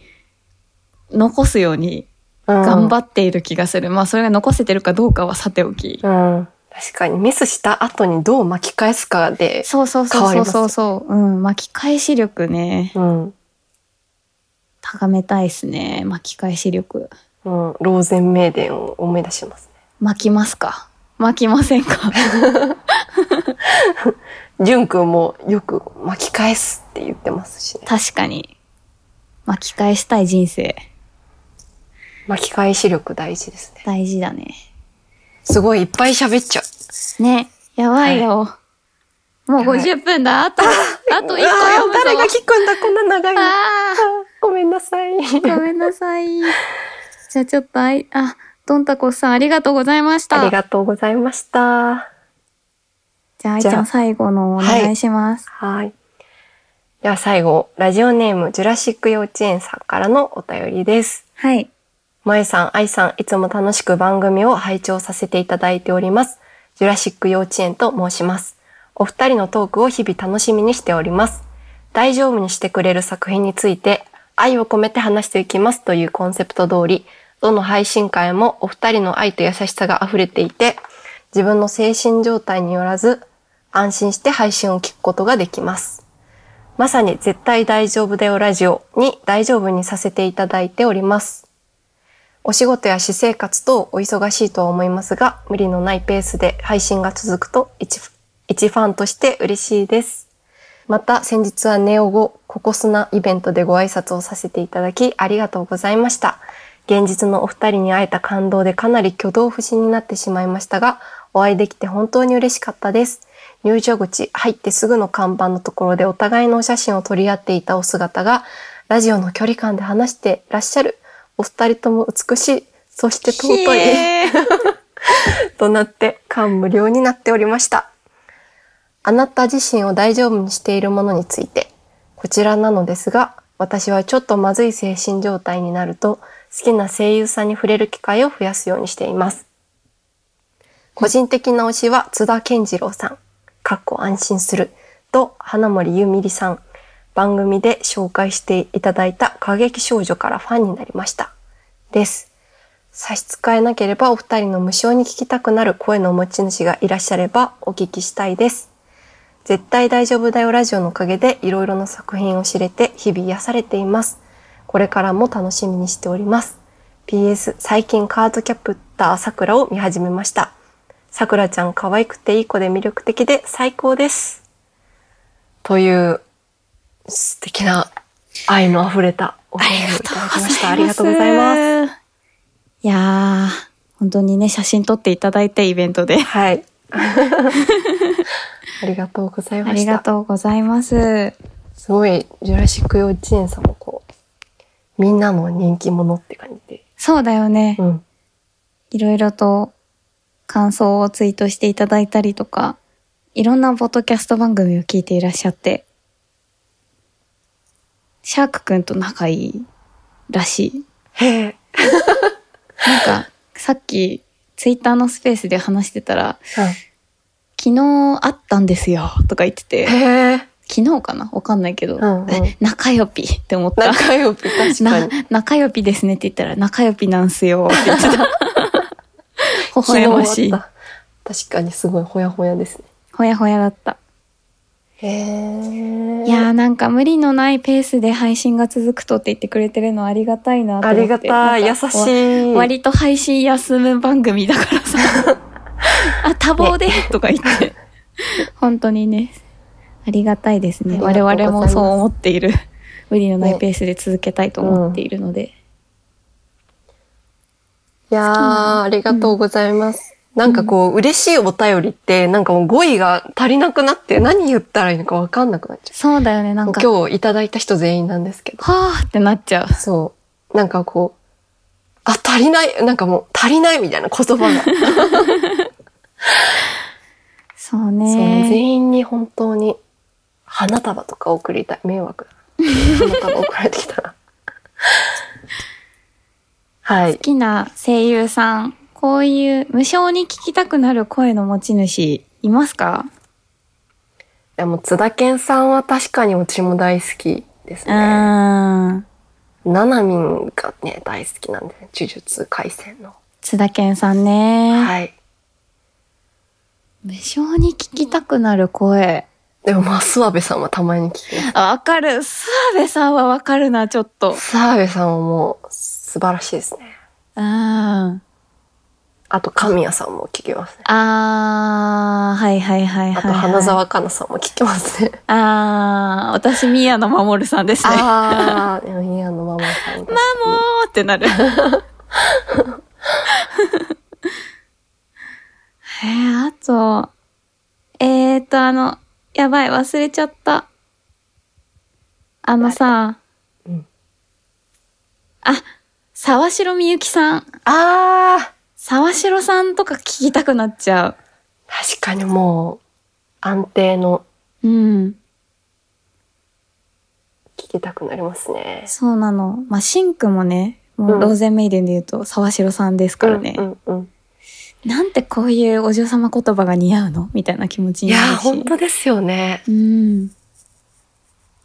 Speaker 1: 残すように頑張
Speaker 2: っ
Speaker 1: っている気がする。まあそれが残せてるかどうかはさておき。
Speaker 2: うん。確かに、ミスした後にどう巻き返すかで、
Speaker 1: そうそうそうそうそうそう。うん。巻き返し力ね。
Speaker 2: うん。
Speaker 1: 高めたいですね。巻き返し力。
Speaker 2: うん。ローゼンメーデンを思い出しますね。
Speaker 1: 巻きますか巻きませんか？
Speaker 2: ジュン君もよく巻き返すって言ってますしね。
Speaker 1: 確かに。巻き返したい人生。
Speaker 2: 巻き返し力大事ですね。
Speaker 1: 大事だね。
Speaker 2: すごいいっぱい喋っちゃう。
Speaker 1: ね。やばいよ。もう
Speaker 2: やばい
Speaker 1: 50分だ。あと、あと1個読むぞ。
Speaker 2: 誰が聞くんだ、こんな長いの。
Speaker 1: あ
Speaker 2: ごめんなさい。
Speaker 1: ーごめんなさい。じゃあちょっとあい、あ、ドンタコさんありがとうございました。
Speaker 2: ありがとうございました。
Speaker 1: じゃあ愛ち
Speaker 2: ゃ
Speaker 1: ん最後のお願いします。
Speaker 2: はい。では最後、ラジオネーム、ジュラシック幼稚園さんからのお便りです。
Speaker 1: はい。
Speaker 2: まえさん、あいさん、いつも楽しく番組を拝聴させていただいております。ジュラシック幼稚園と申します。お二人のトークを日々楽しみにしております。大丈夫にしてくれる作品について、愛を込めて話していきますというコンセプト通り、どの配信会もお二人の愛と優しさが溢れていて、自分の精神状態によらず、安心して配信を聞くことができます。まさに絶対大丈夫だよラジオに大丈夫にさせていただいております。お仕事や私生活とお忙しいとは思いますが、無理のないペースで配信が続くと一一ファンとして嬉しいです。また先日はネオ語ココスナイベントでご挨拶をさせていただきありがとうございました。現実のお二人に会えた感動でかなり挙動不審になってしまいましたが、お会いできて本当に嬉しかったです。入場口入ってすぐの看板のところでお互いのお写真を撮り合っていたお姿が、ラジオの距離感で話してらっしゃる。お二人とも美しい。そして尊い。となって感無量になっておりました。あなた自身を大丈夫にしているものについて、こちらなのですが、私はちょっとまずい精神状態になると、好きな声優さんに触れる機会を増やすようにしています。個人的な推しは津田健次郎さん、かっこ安心する、と花森ゆみりさん。番組で紹介していただいた過激少女からファンになりました。です。差し支えなければお二人の無償に聞きたくなる声の持ち主がいらっしゃればお聞きしたいです。絶対大丈夫だよラジオのおかげでいろいろな作品を知れて日々癒されています。これからも楽しみにしております。PS、最近カードキャプターさくらを見始めました。さくらちゃん可愛くていい子で魅力的で最高です。という素敵な愛の溢れたお
Speaker 1: あ
Speaker 2: 便りをいただきました。ありがとうございます。
Speaker 1: いやー、本当にね、写真撮っていただいて、イベントで。
Speaker 2: はい。ありがとうございました。
Speaker 1: ありがとうございます。
Speaker 2: すごい、ジュラシック幼稚園さんもこう、みんなの人気者って感じで。
Speaker 1: そうだよね。
Speaker 2: うん。
Speaker 1: いろいろと感想をツイートしていただいたりとか、いろんなポッドキャスト番組を聞いていらっしゃって、シャークくんと仲いいらしい。
Speaker 2: へえ。
Speaker 1: なんか、さっきツイッターのスペースで話してたら、
Speaker 2: はい
Speaker 1: 昨日会ったんですよとか言ってて、
Speaker 2: へえ。
Speaker 1: 昨日かな？わかんないけど、
Speaker 2: うんうん
Speaker 1: え仲良ぴって思った。
Speaker 2: 仲良く確か
Speaker 1: な
Speaker 2: に。、
Speaker 1: 仲良ぴですねって言ったら、仲良ぴなんすよって言ってた。微笑ましい
Speaker 2: 確かにすごいほやほやですね。
Speaker 1: ほやほやだった。
Speaker 2: へえ。
Speaker 1: いやーなんか無理のないペースで配信が続くとって言ってくれてるのありがたいなと思って。
Speaker 2: ありがたい。優しい。
Speaker 1: 割と配信休む番組だからさ。あ、多忙で、とか言って。本当にね、ありがたいですね。我々もそう思っている。無理のないペースで続けたいと思っているので。
Speaker 2: いやー、ありがとうございます。なんかこう、嬉しいお便りって、なんかもう語彙が足りなくなって、何言ったらいいのかわかんなくなっちゃ
Speaker 1: そうだよね、な
Speaker 2: う。
Speaker 1: んか、
Speaker 2: 今日いただいた人全員なんですけど。
Speaker 1: はーってなっちゃう。
Speaker 2: そう。なんかこう、あ、足りない、なんかもう足りないみたいな言葉が。
Speaker 1: そう
Speaker 2: そう、
Speaker 1: ね。
Speaker 2: 全員に本当に花束とか送りたい。迷惑。花束送られてきたら。はい
Speaker 1: 好。きな声優さん、こういう無償に聞きたくなる声の持ち主、いますか？
Speaker 2: でも、津田健さんは確かに私も大好きです
Speaker 1: う
Speaker 2: ね。
Speaker 1: ーん。
Speaker 2: ナナミンがね、大好きなんで、ね、呪術廻戦の。
Speaker 1: 津田健さんね。
Speaker 2: はい。
Speaker 1: 無償に聞きたくなる声。
Speaker 2: でも、まあ、諏訪部さんはたまに聞きます。
Speaker 1: あ、わかる。諏訪部さんはわかるな、ちょっと。
Speaker 2: 諏訪部さんはもう、素晴らしいですね。
Speaker 1: うん。
Speaker 2: あと、神谷さんも聞きますね。
Speaker 1: あー、はいはいはいはい、はい。
Speaker 2: あと、花澤香菜さんも聞きますね。
Speaker 1: あー、私、宮野真守さんですね。
Speaker 2: ああ、宮野ママさん。
Speaker 1: マモーってなる。えー、あと、えーと、あの、やばい、忘れちゃった。あのさ、
Speaker 2: うん
Speaker 1: あ、沢城みゆきさん。
Speaker 2: ああ、
Speaker 1: 沢城さんとか聞きたくなっちゃ
Speaker 2: 確かにもう、安定の
Speaker 1: う。うん。
Speaker 2: 聞きたくなりますね。
Speaker 1: そうなの。まあ、シンクもね、も
Speaker 2: う
Speaker 1: うんローゼンメイデンで言うと沢城さんですからね。
Speaker 2: うんうんうん。
Speaker 1: なんてこういうお嬢様言葉が似合うの？みたいな気持ちになるし。
Speaker 2: 本当ですよね。
Speaker 1: うん。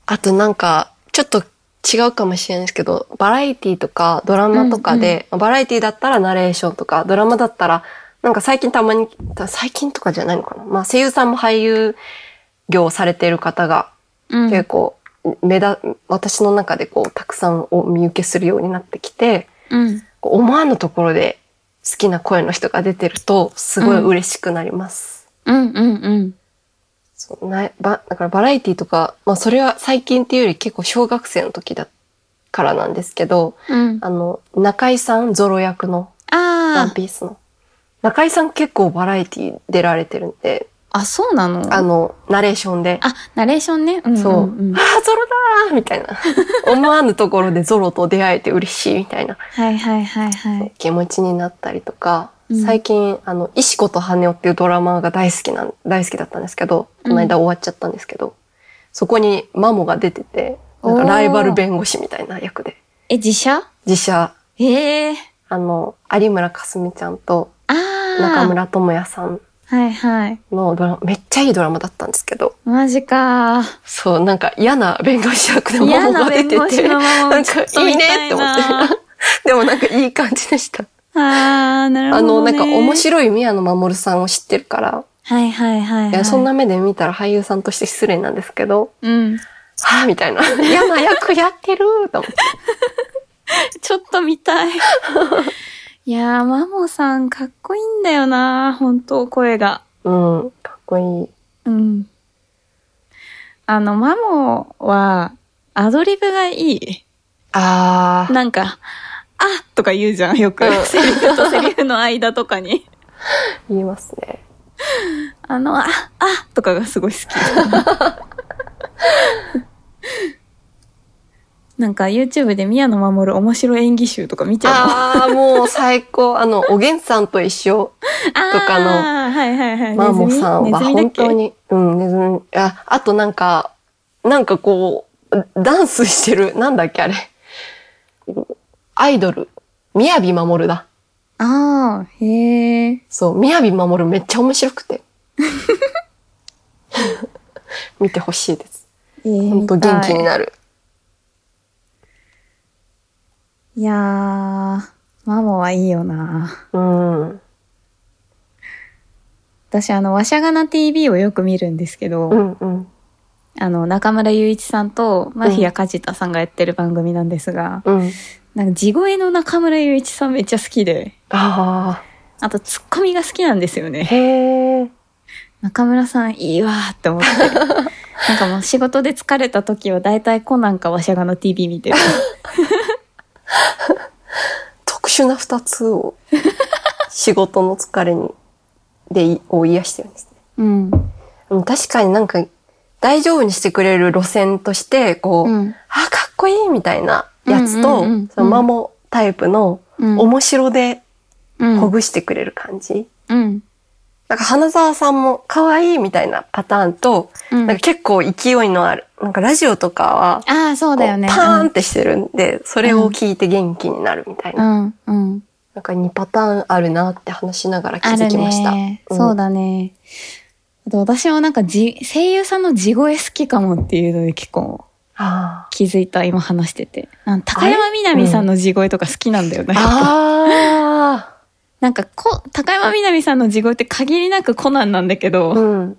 Speaker 2: あとなんか、ちょっと違うかもしれないですけど、バラエティとかドラマとかで、バラエティだったらナレーションとか、ドラマだったら、なんか最近たまに、最近とかじゃないのかな。まあ声優さんも俳優業をされている方が
Speaker 1: うん。
Speaker 2: 結構、目だ、私の中でこう、たくさんお見受けするようになってきて、
Speaker 1: うん。
Speaker 2: 思わぬところで好きな声の人が出てると、すごい嬉しくなります。
Speaker 1: うんうんうん。
Speaker 2: そうなばだからバラエティとか、まあそれは最近っていうより結構小学生の時だからなんですけど、
Speaker 1: うん。
Speaker 2: あの、中井さんゾロ役のワン
Speaker 1: あ
Speaker 2: ピースの。中井さん結構バラエティ出られてるんで、
Speaker 1: あ。あ、そうなの？
Speaker 2: あの、ナレーションで、
Speaker 1: あ、ナレーションね。うんうん、うん。
Speaker 2: そう、ああ、ゾロだーみたいな。思わぬところでゾロと出会えて嬉しいみたいな
Speaker 1: はいはいはいはい。
Speaker 2: 気持ちになったりとか、
Speaker 1: うん
Speaker 2: 最近、あの、石子と羽男っていうドラマが大好きなん、大好きだったんですけど、この間終わっちゃったんですけど、そこにマモが出てて、なんかライバル弁護士みたいな役で、
Speaker 1: え、自社？
Speaker 2: 自社、
Speaker 1: ええ
Speaker 2: あの、有村架純ちゃんと。中村智也さん
Speaker 1: はいはい。
Speaker 2: のドラマ、めっちゃいいドラマだったんですけど、
Speaker 1: マジか。
Speaker 2: そう、なんか嫌な弁護士役でも
Speaker 1: 嫌な
Speaker 2: が出てて、なんかいいねって思って。でもなんかいい感じでした。
Speaker 1: ああ、なるほ
Speaker 2: あの、
Speaker 1: ど、ね。
Speaker 2: なんか面白い宮野真守さんを知ってるから、
Speaker 1: はいはいはい、はい。
Speaker 2: いや、そんな目で見たら俳優さんとして失礼なんですけど、
Speaker 1: うん。
Speaker 2: はぁ、みたいな。嫌な役やってると思って。
Speaker 1: ちょっと見たい。いやー、マモさんかっこいいんだよな本当声が。
Speaker 2: うん、かっこいい。
Speaker 1: うん。あの、マモは、アドリブがいい。
Speaker 2: あー、
Speaker 1: なんか、あとか言うじゃん、よく。
Speaker 2: うん
Speaker 1: セリフとセリフの間とかに。
Speaker 2: 言いますね。
Speaker 1: あの、あ、あとかがすごい好き。なんか YouTube で宮野真守面白演技集とか見ちゃう。
Speaker 2: あー、もう最高。あの、おげんさんと一緒。とかの
Speaker 1: はいはいはい。
Speaker 2: マーモさんは本当に、うん、ネズミ、あ、あとなんか、なんかこう、ダンスしてる、なんだっけあれ。アイドル、宮城守だ。
Speaker 1: ああ、へえ。
Speaker 2: そう、宮城守めっちゃ面白くて。見てほしいです。
Speaker 1: えー、
Speaker 2: 本当元気になる。
Speaker 1: いやー、マモはいいよな。
Speaker 2: うん。
Speaker 1: 私あの、わしゃがな TV をよく見るんですけど、
Speaker 2: うんうん。
Speaker 1: あの、中村雄一さんとマフィア梶田さんがやってる番組なんですが、
Speaker 2: うん。
Speaker 1: なんか地声の中村雄一さんめっちゃ好きで、
Speaker 2: あ
Speaker 1: あとツッコミが好きなんですよ
Speaker 2: あ。
Speaker 1: ね。
Speaker 2: へえ。
Speaker 1: 中村さんいいわーって思って。なんかもう仕事で疲れた時は大体コナンかわしゃがの TV 見てる。
Speaker 2: 特殊な二つを仕事の疲れに、でい、を癒してるんですね。
Speaker 1: うん。
Speaker 2: うん確かになんか大丈夫にしてくれる路線として、こう、
Speaker 1: うん。
Speaker 2: あ、かっこいいみたいなやつと、そのマモタイプの
Speaker 1: うん。
Speaker 2: 面白で
Speaker 1: うん
Speaker 2: ほぐしてくれる感じ。
Speaker 1: うん。
Speaker 2: なんか花沢さんも可愛いみたいなパターンと、
Speaker 1: うん
Speaker 2: なんか結構勢いのある、なんかラジオとかは、
Speaker 1: ああ、そうだよね。
Speaker 2: パーンってしてるんで、それを聞いて元気になるみたいな。
Speaker 1: うん、うん。
Speaker 2: なんか2パターンあるなって話しながら気づきました。
Speaker 1: そうだね。あと私もなんかじ、声優さんの地声好きかもっていうので結構
Speaker 2: あ
Speaker 1: 気づいた、今話してて。高山みなみさんの地声とか好きなんだよね。
Speaker 2: あ
Speaker 1: なんかこ、高山みなみさんの地声って限りなくコナンなんだけど、
Speaker 2: ー。うん。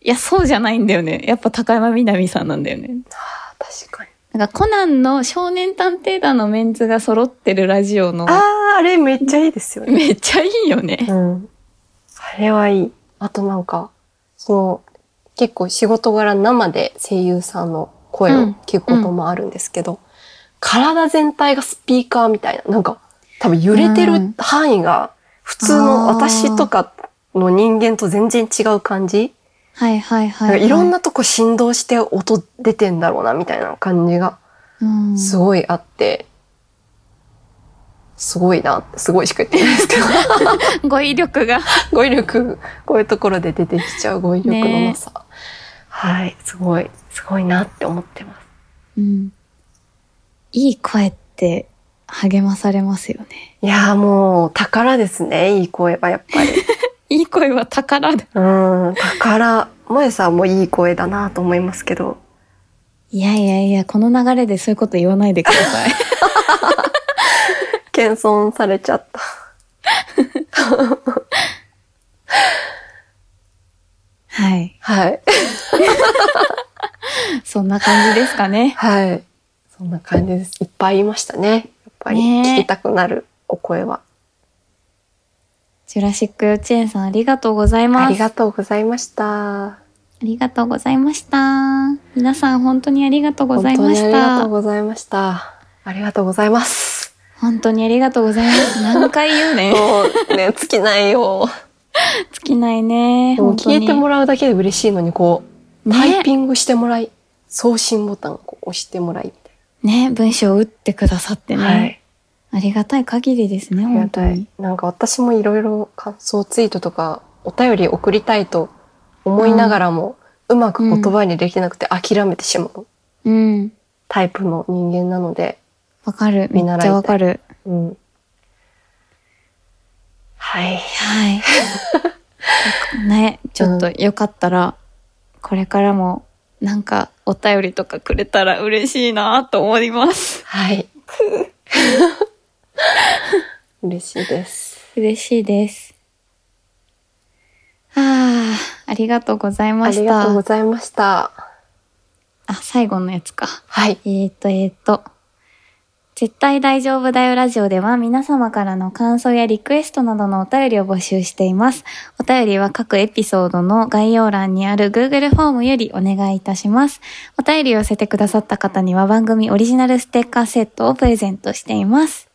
Speaker 1: いや、そうじゃないんだよね。やっぱ高山みなみさんなんだよね。
Speaker 2: あー確かに。
Speaker 1: なんかコナンの少年探偵団のメンツが揃ってるラジオの、
Speaker 2: ああ、あれめっちゃいいですよね。
Speaker 1: めっちゃいいよね。
Speaker 2: うん。あれはいい。あとなんか、その、結構仕事柄生で声優さんの声を聞くこともあるんですけど、体全体がスピーカーみたいな、なんか多分揺れてる
Speaker 1: うん
Speaker 2: 範囲が普通の私とかの人間と全然違う感じ、
Speaker 1: はいはいはい、はい。
Speaker 2: かいろんなとこ振動して音出てんだろうなみたいな感じが
Speaker 1: うん、
Speaker 2: すごいあって、すごいなすごいしか言ってないですけど。
Speaker 1: 語彙力が。
Speaker 2: 語彙力、こういうところで出てきちゃう語彙力のなさ。はい、すごい、すごいなって思ってます。
Speaker 1: うん。いい声って励まされますよね。
Speaker 2: いやーもう宝ですね、いい声はやっぱり。
Speaker 1: いい声は宝だ。
Speaker 2: うん、宝。萌さんもいい声だなと思いますけど。
Speaker 1: いやいやいや、この流れでそういうこと言わないでください。
Speaker 2: 謙遜されちゃった。
Speaker 1: はい。
Speaker 2: はい。
Speaker 1: そんな感じですかね。
Speaker 2: はい。そんな感じです。いっぱい言いましたね。やっぱり聞きたくなるお声は。
Speaker 1: ジュラシック幼稚園さんありがとうございます。
Speaker 2: ありがとうございました。
Speaker 1: ありがとうございました。皆さん本当にありがとうございまし
Speaker 2: 本当にありがとう
Speaker 1: た。
Speaker 2: ございました。ありがとうございます。
Speaker 1: 本当にありがとうございます。何回言うね。
Speaker 2: もうね、尽きないよ。
Speaker 1: 尽きないね。
Speaker 2: でも
Speaker 1: 本当に
Speaker 2: 聞いてもらうだけで嬉しいのに、こう、
Speaker 1: ね
Speaker 2: タイピングしてもらい、送信ボタンをこう押してもらい
Speaker 1: ね、文章を打ってくださって
Speaker 2: い
Speaker 1: ね。
Speaker 2: な。はい。
Speaker 1: ありがたい限りですね、本当に
Speaker 2: たい。。なんか私もいろいろ感想ツイートとか、お便り送りたいと思いながらも、うまく言葉にできなくて諦めてしまう
Speaker 1: うん。
Speaker 2: タイプの人間なので、
Speaker 1: わかる。めっちゃわかる。
Speaker 2: うん。はい。
Speaker 1: はい。ね、ちょっとよかったら、これからもなんかお便りとかくれたら嬉しいなと思います。
Speaker 2: はい。嬉しいです。
Speaker 1: 嬉しいです。ああ、ありがとうございまし
Speaker 2: ありがとうご
Speaker 1: た。
Speaker 2: ざいました。
Speaker 1: あ、最後のやつか。
Speaker 2: はい。
Speaker 1: えーと、えーと。絶対大丈夫だよラジオでは皆様からの感想やリクエストなどのお便りを募集しています。お便りは各エピソードの概要欄にある Google フォームよりお願いいたします。お便りを寄せてくださった方には番組オリジナルステッカーセットをプレゼントしています。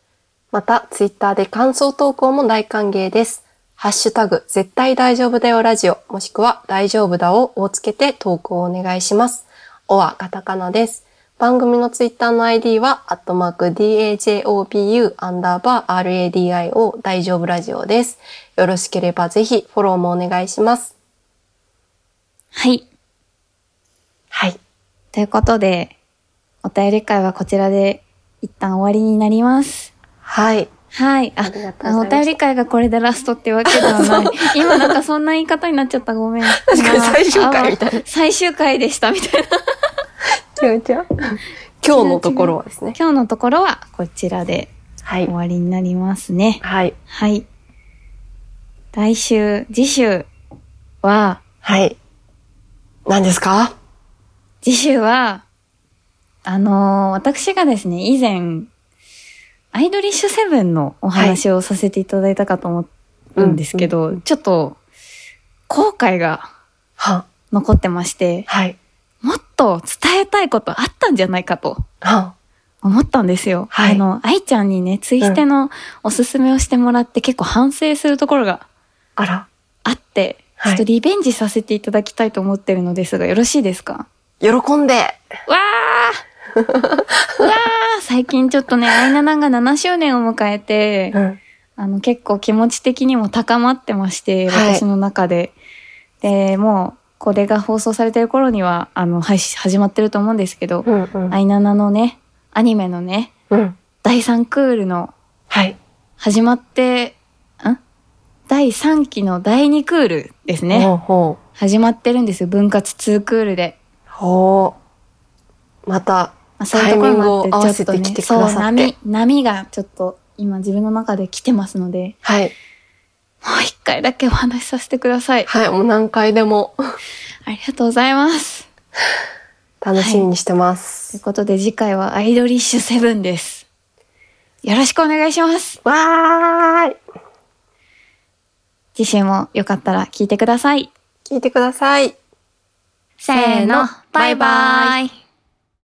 Speaker 2: また、ツイッターで感想投稿も大歓迎です。ハッシュタグ、絶対大丈夫だよラジオ、もしくは大丈夫だををつけて投稿をお願いします。おはカタカナです。番組のツイッターの ID は、アットマーク DAJOBU アンダーバー RADIO 大丈夫ラジオです。よろしければぜひフォローもお願いします。
Speaker 1: はい。
Speaker 2: はい。
Speaker 1: ということで、お便り会はこちらで一旦終わりになります。
Speaker 2: はい。
Speaker 1: はい。あ
Speaker 2: あ
Speaker 1: のお便り会がこれでラストってわけではない。今なんかそんな言い方になっちゃった。ごめん。確
Speaker 2: かに最終回みたいな
Speaker 1: 最終回でしたみたいな。
Speaker 2: 今日のところはですね。
Speaker 1: 今日のところはこちらで
Speaker 2: はい
Speaker 1: 終。わりになりますね。
Speaker 2: はい。
Speaker 1: はい。来週、次週は、
Speaker 2: はい。何ですか？
Speaker 1: 次週は、あのー私がですね、以前、アイドリッシュセブンのお話をさせていただいたかと思うんですけど、ちょっと、後悔が
Speaker 2: は、
Speaker 1: 残ってまして、
Speaker 2: はい。
Speaker 1: もっと伝えたいことあったんじゃないかと
Speaker 2: は、
Speaker 1: 思ったんですよ。
Speaker 2: はい
Speaker 1: あの、愛ちゃんにね、ツイステのおすすめをしてもらって結構反省するところが
Speaker 2: あら。
Speaker 1: あって、
Speaker 2: はい
Speaker 1: ちょっとリベンジさせていただきたいと思ってるのですが、よろしいですか？
Speaker 2: 喜んで。
Speaker 1: わーう わー最近ちょっとね、アイナナが7周年を迎えて、
Speaker 2: うん。
Speaker 1: あの、結構気持ち的にも高まってまして、
Speaker 2: はい
Speaker 1: 私の中で。で、もう、これが放送されてる頃には、あの、配信始まってると思うんですけど、
Speaker 2: うんうん。
Speaker 1: アイナナのね、アニメのね、
Speaker 2: うん。
Speaker 1: 第3クールの
Speaker 2: はい。
Speaker 1: 始まって、ん第3期の第2クールですね。
Speaker 2: ほうほう。
Speaker 1: 始まってるんですよ。分割2クールで。
Speaker 2: ほう。また、
Speaker 1: まあ、そういうところもあって、ちょっとねそう、波、波がちょっと今自分の中で来てますので、
Speaker 2: はい。
Speaker 1: もう一回だけお話しさせてください。
Speaker 2: はい。もう何回でも
Speaker 1: ありがとうございます。
Speaker 2: 楽しみにしてま
Speaker 1: と
Speaker 2: す。
Speaker 1: いうことで次回はアイドリッシュセブンです。よろしくお願いします。
Speaker 2: わーい。
Speaker 1: 次週もよかったら聞いてください。
Speaker 2: 聞いてください。
Speaker 1: せーの、バイバイ。